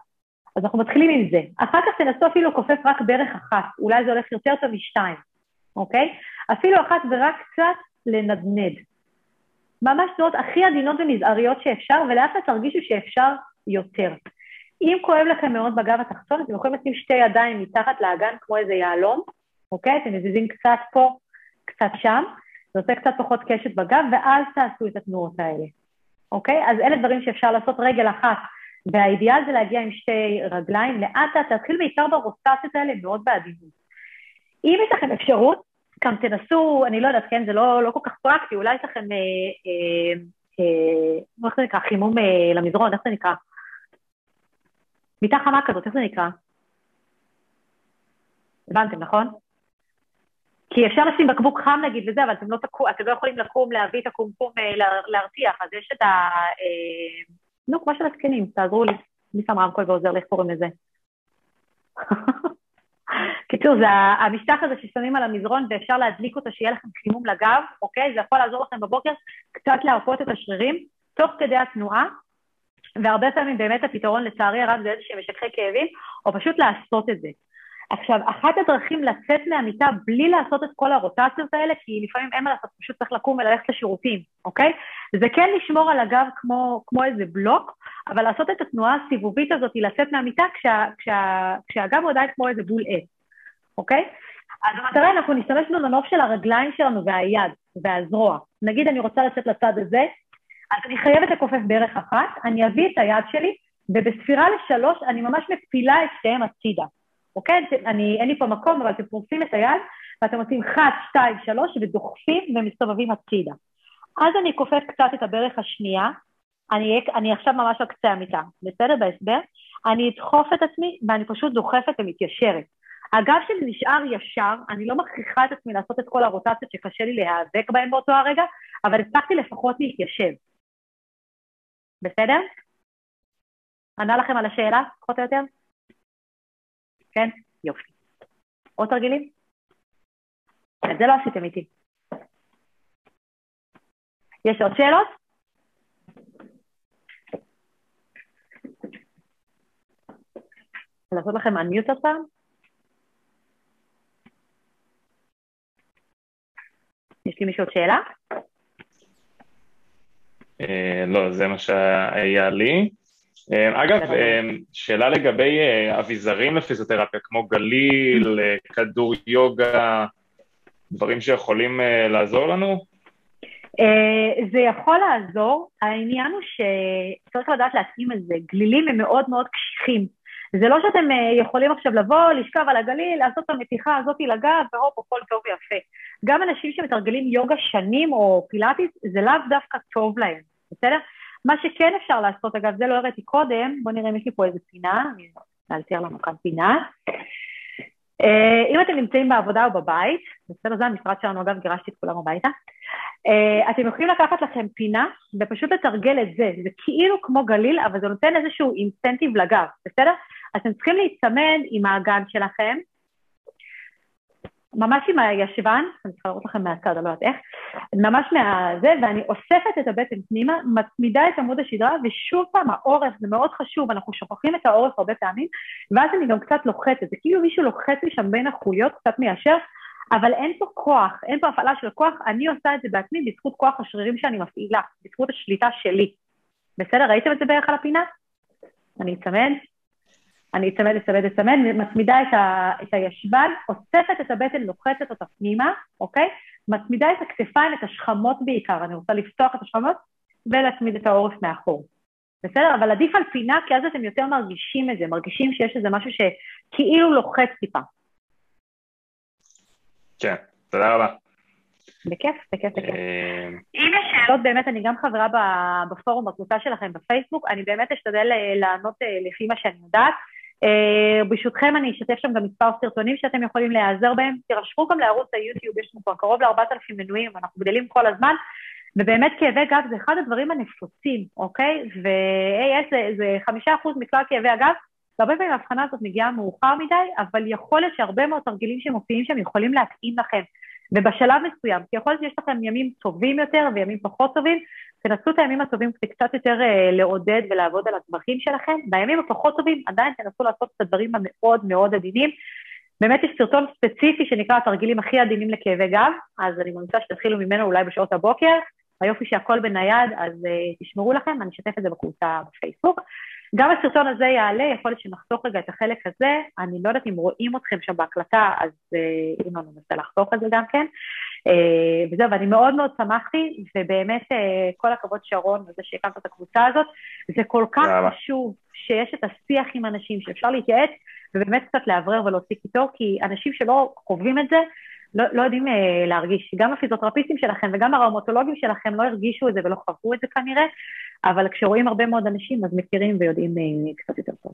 אז אנחנו מתחילים עם זה. אחר כך תנסו אפילו לכופף רק ברך אחת, אולי זה הולך יותר טוב משתיים, אוקיי? אפילו אחת ורק קצת לנדנד. ממש תנועות הכי עדינות ומזעריות שאפשר, ולאט לאט תרגישו שאפשר יותר. אם כואב לכם מאוד בגב התחתון, אתם יכולים לשים שתי ידיים מתחת לאגן כמו איזה יהלום, אוקיי? אתם מזיזים קצת פה, קצת שם, זה עושה קצת פחות קשת בגב, ואז תעשו את התנועות האלה, אוקיי? אז אלה דברים שאפשר לעשות רגל אחת, והאידיאל זה להגיע עם שתי רגליים, לאט לאט להתחיל בעיקר ברוטציות האלה מאוד בעדינות. אם יש לכם אפשרות, גם תנסו, אני לא יודעת, כן, זה לא, לא כל כך פרקטי, אולי יש לכם, אה, אה, אה, איך זה נקרא, חימום אה, למזרון, איך זה נקרא? מיטה חמה כזאת, איך זה נקרא? הבנתם, נכון? כי אפשר לשים בקבוק חם נגיד וזה, אבל אתם לא, תקו, אתם לא יכולים לקום להביא את הקומקום אה, להרתיח, אז יש את ה... אה, נו, כמו של הזקנים, תעזרו לי. מי שם רמקול ועוזר לי, איך קוראים לזה? [LAUGHS] קיצור, זה המשטח הזה ששמים על המזרון ואפשר להדליק אותו, שיהיה לכם חימום לגב, אוקיי? זה יכול לעזור לכם בבוקר קצת להרפות את השרירים, תוך כדי התנועה, והרבה פעמים באמת הפתרון לצערי הרב זה איזשהם משככי כאבים, או פשוט לעשות את זה. עכשיו, אחת הדרכים לצאת מהמיטה בלי לעשות את כל הרוטציות האלה, כי לפעמים אין מה לעשות, פשוט צריך לקום וללכת לשירותים, אוקיי? זה כן לשמור על הגב כמו, כמו איזה בלוק, אבל לעשות את התנועה הסיבובית הזאת, לצאת מהמיטה כשה, כשה, כשהגב הוא עדיין כמו איזה בול עץ, אוקיי? אז המטרה, אנחנו נשתמש במנוף של הרגליים שלנו והיד והזרוע. נגיד אני רוצה לצאת לצד הזה, אז אני חייבת לכופף בערך אחת, אני אביא את היד שלי, ובספירה לשלוש אני ממש מפילה את שתיהם הצידה. אוקיי? אני, אין לי פה מקום, אבל אתם פורסים את היד, ואתם עושים אחת, שתיים, שלוש, ודוחפים ומסתובבים הצידה. אז אני כופף קצת את הברך השנייה, אני, אני עכשיו ממש על קצה המיטה, בסדר? בהסבר? אני אדחוף את עצמי ואני פשוט דוחפת ומתיישרת. הגב שלי נשאר ישר, אני לא מכריחה את עצמי לעשות את כל הרוטציות שקשה לי להיאבק בהן באותו הרגע, אבל הצלחתי לפחות להתיישב. בסדר? ענה לכם על השאלה, פחות או יותר? כן? יופי. עוד תרגילים? את זה לא עשיתם איתי. יש עוד שאלות? לעשות לכם unmute עוד פעם? יש לי מישהו עוד שאלה? אה, לא, זה מה שהיה לי. אה, אגב, אה, שאלה לגבי אה, אביזרים לפיזיותרפיה, כמו גליל, כדור יוגה, דברים שיכולים לעזור לנו? זה יכול לעזור, העניין הוא שצריך לדעת להתאים את זה, גלילים הם מאוד מאוד קשיחים. זה לא שאתם יכולים עכשיו לבוא, לשכב על הגליל, לעשות את המתיחה הזאת לגב, והופ, הכל טוב ויפה. גם אנשים שמתרגלים יוגה שנים או פילאטיס, זה לאו דווקא טוב להם, בסדר? מה שכן אפשר לעשות, אגב, זה לא הראיתי קודם, בואו נראה אם יש לי פה איזה פינה, אני אאלתר לנו כאן פינה. אה, אם אתם נמצאים בעבודה או בבית, בסדר, זה המשרד שלנו, אגב, גירשתי את כולם הביתה, אה, אתם יכולים לקחת לכם פינה ופשוט לתרגל את זה, זה כאילו כמו גליל, אבל זה נותן איזשהו extension לגב, בסדר? אתם צריכים להיצמד עם האגן שלכם, ממש עם הישבן, אני צריכה לראות לכם מהצד, אני לא יודעת איך, ממש מהזה, ואני אוספת את הבטן פנימה, מצמידה את עמוד השדרה, ושוב פעם העורף, זה מאוד חשוב, אנחנו שוכחים את העורף הרבה פעמים, ואז אני גם קצת לוחצת, זה כאילו מישהו לוחץ לי שם בין החוליות, קצת מיישר, אבל אין פה כוח, אין פה הפעלה של כוח, אני עושה את זה בעצמי בזכות כוח השרירים שאני מפעילה, בזכות השליטה שלי. בסדר? ראיתם את זה בערך על הפינה? אני אצמד. אני אצמד, אצמד, אצמד, מצמידה את, ה, את הישבן, אוספת את הבטן, לוחצת אותה פנימה, אוקיי? מצמידה את הכתפיים, את השכמות בעיקר, אני רוצה לפתוח את השכמות ולהצמיד את העורף מאחור. בסדר? אבל עדיף על פינה, כי אז אתם יותר מרגישים את זה, מרגישים שיש איזה משהו שכאילו לוחץ טיפה. כן, תודה רבה. בכיף, בכיף, בכיף. אם יש שאלות, באמת, אני גם חברה בפורום, בקבוצה שלכם בפייסבוק, אני באמת אשתדל לענות לפי מה שאני יודעת. ברשותכם אני אשתף שם גם מספר סרטונים שאתם יכולים להיעזר בהם. תירשמו גם לערוץ היוטיוב, יש לנו כבר קרוב ל-4,000 מנויים, אנחנו גדלים כל הזמן. ובאמת כאבי גב זה אחד הדברים הנפוצים, אוקיי? ו-AS זה, זה חמישה אחוז מכלל כאבי הגב, והרבה פעמים ההבחנה הזאת מגיעה מאוחר מדי, אבל יכול להיות שהרבה מאוד תרגילים שמופיעים שם יכולים להתאים לכם. ובשלב מסוים, כי יכול להיות שיש לכם ימים טובים יותר וימים פחות טובים, תנסו את הימים הטובים קצת יותר uh, לעודד ולעבוד על הצרכים שלכם. בימים הפחות טובים עדיין תנסו לעשות את הדברים המאוד מאוד עדינים. באמת יש סרטון ספציפי שנקרא התרגילים הכי עדינים לכאבי גב, אז אני ממליצה שתתחילו ממנו אולי בשעות הבוקר. היופי שהכל בנייד, אז uh, תשמרו לכם, אני אשתף את זה בקבוצה בפייסבוק. גם הסרטון הזה יעלה, יכול להיות שנחתוך רגע את החלק הזה, אני לא יודעת אם רואים אתכם שם בהקלטה, אז uh, אם אני מנסה לחתוך את זה גם כן. Uh, וזהו, ואני מאוד מאוד שמחתי, ובאמת uh, כל הכבוד שרון וזה שהקמת את הקבוצה הזאת, זה כל כך חשוב שיש את השיח עם אנשים, שאפשר להתייעץ ובאמת קצת לאוורר ולהוציא קיטור, כי אנשים שלא חווים את זה, לא, לא יודעים אה, להרגיש. גם הפיזיותרפיסטים שלכם וגם הראומטולוגים שלכם לא הרגישו את זה ולא חוו את זה כנראה, אבל כשרואים הרבה מאוד אנשים אז מכירים ויודעים אה, קצת יותר טוב.